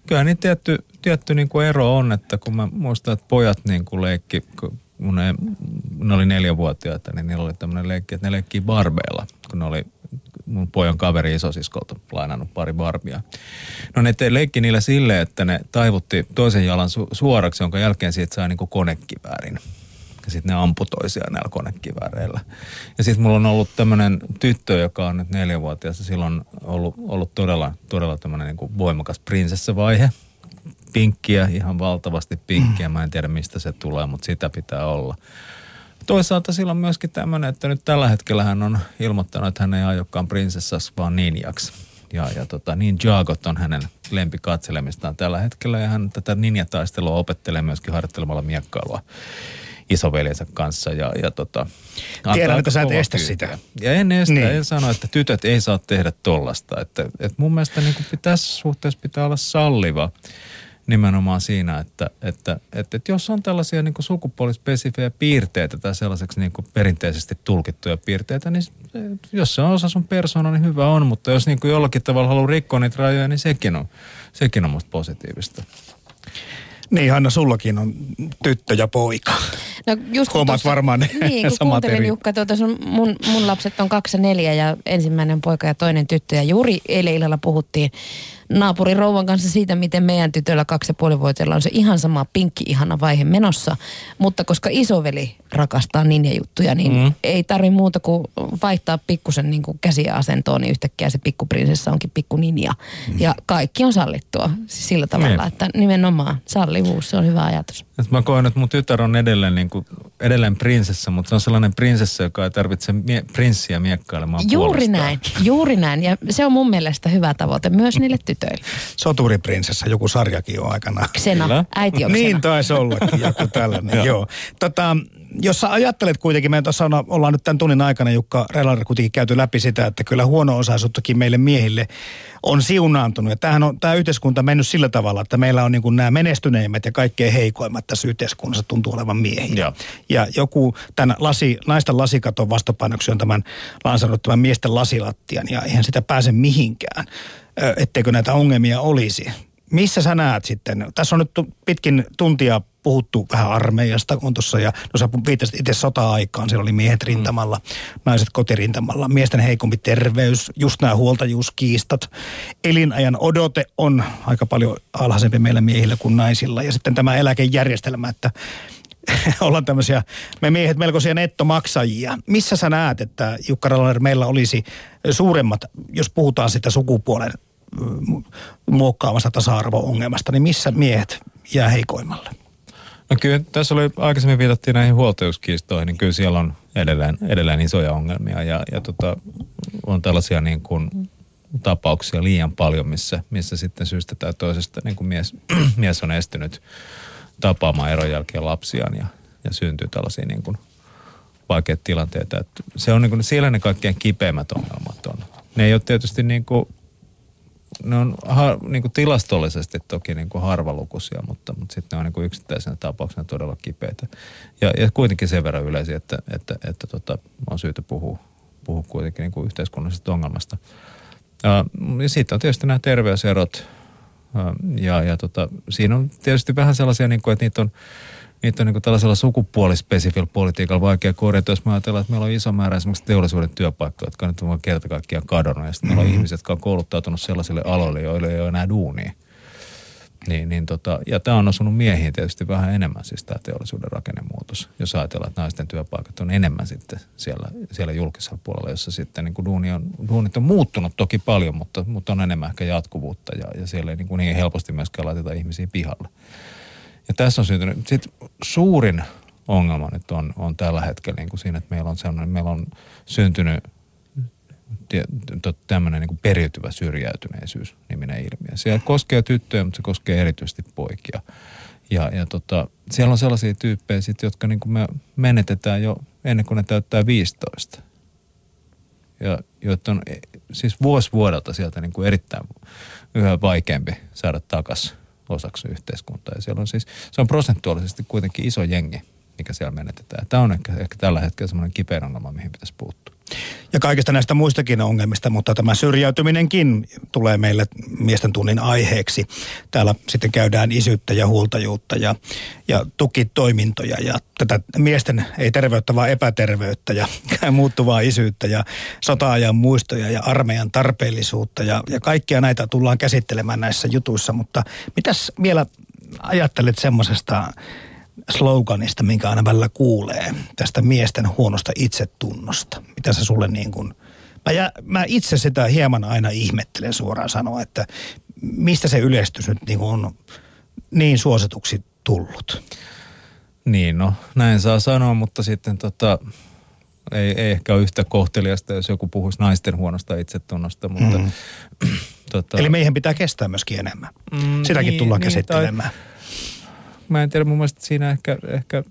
kyllä niin tietty, tietty niin kuin ero on, että kun mä muistan, että pojat niin kuin leikki, kun ei, ne oli neljävuotiaita, niin niillä oli tämmöinen leikki, että ne leikkii barbeilla, kun ne oli mun pojan kaveri isosiskolta lainannut pari barbia. No ne leikki niillä sille, että ne taivutti toisen jalan su- suoraksi, jonka jälkeen siitä sai niinku konekiväärin. Ja sitten ne ampui toisiaan näillä konekivääreillä. Ja sitten mulla on ollut tämmöinen tyttö, joka on nyt neljävuotias. Silloin ollut, ollut todella, todella tämmöinen niinku voimakas prinsessavaihe. Pinkkiä, ihan valtavasti pinkkiä. Mä en tiedä mistä se tulee, mutta sitä pitää olla toisaalta silloin myöskin tämmöinen, että nyt tällä hetkellä hän on ilmoittanut, että hän ei aiokaan prinsessas, vaan ninjaksi. Ja, ja tota, niin Jagot on hänen lempikatselemistaan tällä hetkellä ja hän tätä ninjataistelua opettelee myöskin harjoittelemalla miekkailua isoveljensä kanssa. Ja, ja tota, Tiedän, että sä et estä kyytiä. sitä. Ja en estä, niin. en sano, että tytöt ei saa tehdä tollasta. Että, että mun mielestä niin kuin tässä suhteessa pitää olla salliva nimenomaan siinä, että, että, että, että jos on tällaisia niin sukupuolispesifejä piirteitä tai sellaiseksi niin perinteisesti tulkittuja piirteitä, niin jos se on osa sun persoona, niin hyvä on, mutta jos niin jollakin tavalla haluaa rikkoa niitä rajoja, niin sekin on, sekin on musta positiivista. Niin, Hanna, sullakin on tyttö ja poika. No just Huomaat tuossa, varmaan Niin, kun kuuntelin eri. Jukka, tuota sun, mun, mun lapset on kaksi ja neljä ja ensimmäinen poika ja toinen tyttö. Ja juuri eilen illalla puhuttiin naapurin rouvan kanssa siitä, miten meidän tytöllä kaksi ja puolivuotiailla on se ihan sama pinkki ihana vaihe menossa. Mutta koska isoveli rakastaa ninja-juttuja, niin mm. ei tarvi muuta kuin vaihtaa pikkusen niin kuin käsiasentoon, niin yhtäkkiä se pikkuprinsessa onkin pikku ninja. Mm. Ja kaikki on sallittua sillä tavalla, että nimenomaan sallivuus, se on hyvä ajatus. Et mä koen, että mun tytär on edelleen, niin kuin, edelleen prinsessa, mutta se on sellainen prinsessa, joka ei tarvitse mie- prinssiä miekkailemaan Juuri puolestaan. näin, juuri näin. Ja se on mun mielestä hyvä tavoite myös niille tytöille. Soturiprinsessa, joku sarjakin on aikana. Xena, äiti on Niin taisi ollakin joku tällainen, <laughs> joo. Tota, jos sä ajattelet kuitenkin, me tuossa on, ollaan nyt tämän tunnin aikana Jukka Relander kuitenkin käyty läpi sitä, että kyllä huono-osaisuuttakin meille miehille on siunaantunut. Ja tämähän on tämä yhteiskunta mennyt sillä tavalla, että meillä on niin kuin nämä menestyneimmät ja kaikkein heikoimmat tässä yhteiskunnassa tuntuu olevan miehiä. Joo. Ja joku tämän lasi, naisten lasikaton vastapainoksi on tämän lansannut tämän miesten lasilattian ja eihän sitä pääse mihinkään, etteikö näitä ongelmia olisi. Missä sä näet sitten? Tässä on nyt pitkin tuntia puhuttu vähän armeijasta, on tuossa, ja no sä viittasit itse sota-aikaan, siellä oli miehet rintamalla, naiset kotirintamalla, miesten heikompi terveys, just nämä huoltajuuskiistat, elinajan odote on aika paljon alhaisempi meillä miehillä kuin naisilla, ja sitten tämä eläkejärjestelmä, että <laughs> ollaan tämmöisiä, me miehet melkoisia nettomaksajia. Missä sä näet, että Jukka Relander, meillä olisi suuremmat, jos puhutaan sitä sukupuolen mm, muokkaamasta tasa-arvo-ongelmasta, niin missä miehet jää heikoimmalle? No kyllä tässä oli, aikaisemmin viitattiin näihin huoltajuuskiistoihin, niin kyllä siellä on edelleen, edelleen isoja ongelmia ja, ja tota, on tällaisia niin kuin tapauksia liian paljon, missä, missä sitten syystä tai toisesta niin kuin mies, <clears throat> mies on estynyt tapaamaan eron jälkeen lapsiaan ja, ja syntyy tällaisia niin kuin vaikeita tilanteita. Että se on niin kuin, siellä ne kaikkein kipeimmät ongelmat on. Ne ei ole tietysti niin kuin, ne on ha, niin kuin tilastollisesti toki niin kuin harvalukuisia, mutta, mutta sitten ne on niin kuin yksittäisenä tapauksena todella kipeitä. Ja, ja kuitenkin sen verran yleisiä, että, että, että tota, on syytä puhua, puhua kuitenkin niin kuin yhteiskunnallisesta ongelmasta. Ja, ja sitten on tietysti nämä terveyserot. Ja, ja, tota, siinä on tietysti vähän sellaisia, niin kuin, että niitä on, niitä on niin kuin tällaisella sukupuolispesifillä politiikalla vaikea korjata, jos me ajatellaan, että meillä on iso määrä esimerkiksi teollisuuden työpaikkoja, jotka nyt on kerta kaikkiaan kadonnut, ja sitten meillä on ihmisiä, jotka on kouluttautunut sellaisille aloille, joille ei ole enää duunia. Niin, niin tota, ja tämä on osunut miehiin tietysti vähän enemmän, siis tämä teollisuuden rakennemuutos. Jos ajatellaan, että naisten työpaikat on enemmän sitten siellä, siellä julkisella puolella, jossa sitten niin kuin duuni on, duunit on muuttunut toki paljon, mutta, mutta on enemmän ehkä jatkuvuutta ja, ja siellä ei niin, kuin niin helposti myöskään laiteta ihmisiä pihalle. Ja tässä on syntynyt, sit suurin ongelma nyt on, on tällä hetkellä niin kuin siinä, että meillä on, sellainen, meillä on syntynyt tämmöinen niin periytyvä syrjäytyneisyys niminen ilmiö. Se koskee tyttöjä, mutta se koskee erityisesti poikia. Ja, ja tota, siellä on sellaisia tyyppejä, sit, jotka niin kuin me menetetään jo ennen kuin ne täyttää 15. Ja joita on siis vuosi vuodelta sieltä niin kuin erittäin yhä vaikeampi saada takaisin osaksi yhteiskuntaa. Ja siellä on siis, se on prosentuaalisesti kuitenkin iso jengi, mikä siellä menetetään. Tämä on ehkä, ehkä tällä hetkellä semmoinen kipeä ongelma, mihin pitäisi puuttua. Ja kaikista näistä muistakin ongelmista, mutta tämä syrjäytyminenkin tulee meille miesten tunnin aiheeksi. Täällä sitten käydään isyyttä ja huoltajuutta ja, ja tukitoimintoja ja tätä miesten ei terveyttä, vaan epäterveyttä ja <laughs> muuttuvaa isyyttä ja sota-ajan muistoja ja armeijan tarpeellisuutta ja, ja kaikkia näitä tullaan käsittelemään näissä jutuissa. Mutta mitäs vielä ajattelet semmoisesta sloganista, minkä aina välillä kuulee, tästä miesten huonosta itsetunnosta. Mitä se sulle niin kuin... Mä, jä, mä itse sitä hieman aina ihmettelen suoraan sanoa, että mistä se yleistys nyt niin on niin suosituksi tullut. Niin, no näin saa sanoa, mutta sitten tota, ei, ei ehkä ole yhtä kohteliasta, jos joku puhuisi naisten huonosta itsetunnosta, mutta... Mm. <clears throat> tota, Eli meidän pitää kestää myöskin enemmän. Mm, Sitäkin niin, tullaan niin, käsittelemään. Tai, mä en tiedä, mun mielestä siinä ehkä, ehkä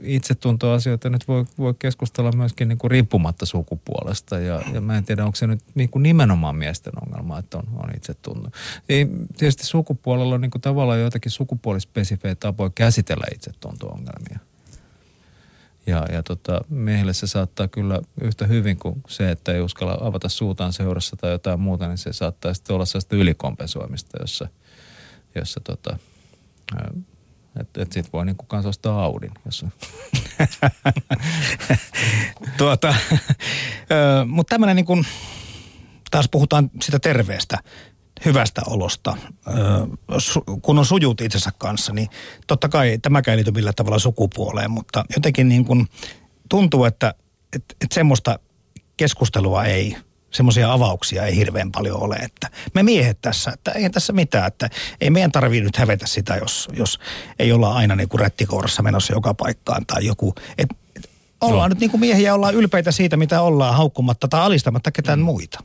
itsetuntoasioita nyt voi, voi keskustella myöskin niin kuin riippumatta sukupuolesta. Ja, ja mä en tiedä, onko se nyt niin kuin nimenomaan miesten ongelma, että on, on itsetunto. Tietysti sukupuolella on niin kuin tavallaan joitakin sukupuolispesifejä tapoja käsitellä itsetunto-ongelmia. Ja, ja tota, miehille se saattaa kyllä yhtä hyvin kuin se, että ei uskalla avata suutaan seurassa tai jotain muuta, niin se saattaa sitten olla sellaista ylikompensoimista, jossa, jossa tota, että et sit voi niinku kans ostaa Audin, jos <laughs> tuota, Mutta tämmöinen niin kuin, taas puhutaan sitä terveestä, hyvästä olosta, kun on sujut itsensä kanssa, niin totta kai tämäkään ei liity millään tavalla sukupuoleen, mutta jotenkin niin kuin tuntuu, että, että, että semmoista keskustelua ei semmoisia avauksia ei hirveän paljon ole. Että me miehet tässä, että ei tässä mitään, että ei meidän tarvii nyt hävetä sitä, jos, jos ei olla aina niin kuin rättikourassa menossa joka paikkaan tai joku. Et, et ollaan no. nyt niin kuin miehiä, ollaan ylpeitä siitä, mitä ollaan, haukkumatta tai alistamatta ketään mm. muita.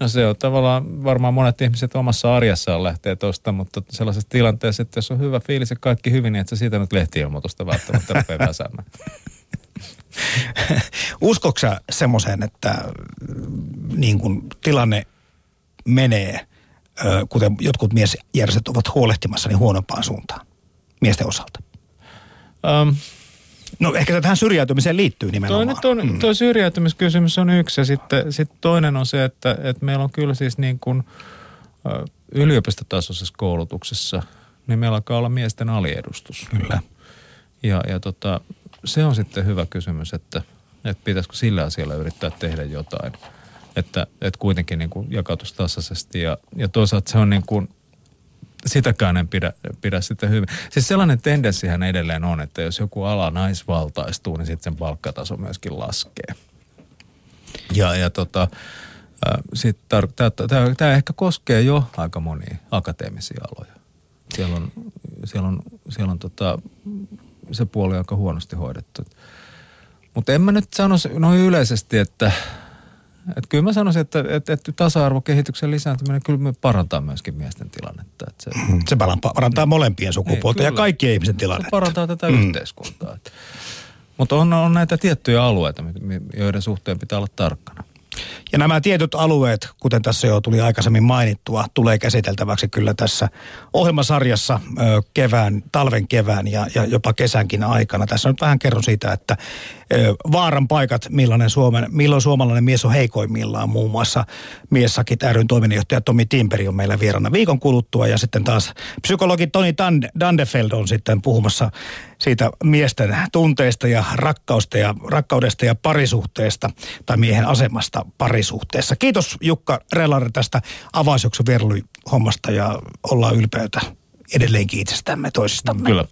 No se on tavallaan, varmaan monet ihmiset omassa arjessaan lähtee tuosta, mutta sellaisessa tilanteessa, että jos on hyvä fiilis ja kaikki hyvin, niin että se siitä nyt lehti-ilmoitusta välttämättä rupeaa väsäämään. <laughs> <laughs> Uskoksa semmoiseen, että mm, niin kun tilanne menee, kuten jotkut miesjärjestöt ovat huolehtimassa, niin huonompaan suuntaan miesten osalta? Um, No ehkä se tähän syrjäytymiseen liittyy nimenomaan. nyt on, mm. toi syrjäytymiskysymys on yksi ja sitten sit toinen on se, että, että meillä on kyllä siis niin kuin yliopistotasoisessa koulutuksessa, niin meillä alkaa olla miesten aliedustus. Kyllä. Ja, ja tota, se on sitten hyvä kysymys, että, että pitäisikö sillä asialla yrittää tehdä jotain. Että, että kuitenkin niin kuin jakautuisi tasaisesti ja, ja toisaalta se on niin kuin, sitäkään en pidä, pidä sitten hyvin. Siis sellainen tendenssihän edelleen on, että jos joku ala naisvaltaistuu, niin sitten sen palkkataso myöskin laskee. Ja, ja tota, tämä ehkä koskee jo aika monia akateemisia aloja. Siellä on, siellä on, siellä on tota, se puoli aika huonosti hoidettu. Mutta en mä nyt sanoisi noin yleisesti, että, että kyllä mä sanoisin, että, että, että tasa-arvokehityksen lisääntyminen kyllä me parantaa myöskin miesten tilannetta. Että se, Se parantaa, parantaa molempien sukupuolta Niin, ja kaikkien ihmisen se tilannetta. parantaa tätä mm. yhteiskuntaa. Mutta on, on näitä tiettyjä alueita, joiden suhteen pitää olla tarkkana. Ja nämä tietyt alueet, kuten tässä jo tuli aikaisemmin mainittua, tulee käsiteltäväksi kyllä tässä ohjelmasarjassa kevään, talven kevään ja, ja jopa kesänkin aikana. Tässä nyt vähän kerron siitä, että vaaran paikat, millainen Suomen, milloin suomalainen mies on heikoimmillaan. Muun muassa Miessakit ryn toiminnanjohtaja Tomi Timperi on meillä vieraana viikon kuluttua ja sitten taas psykologi Toni Dan- Dandefeld on sitten puhumassa siitä miesten tunteista ja rakkausta ja, rakkaudesta ja parisuhteesta tai miehen asemasta parisuhteessa. Kiitos Jukka Relare tästä avausjakson hommasta ja ollaan ylpeitä edelleenkin itsestämme toisistamme. Kyllä.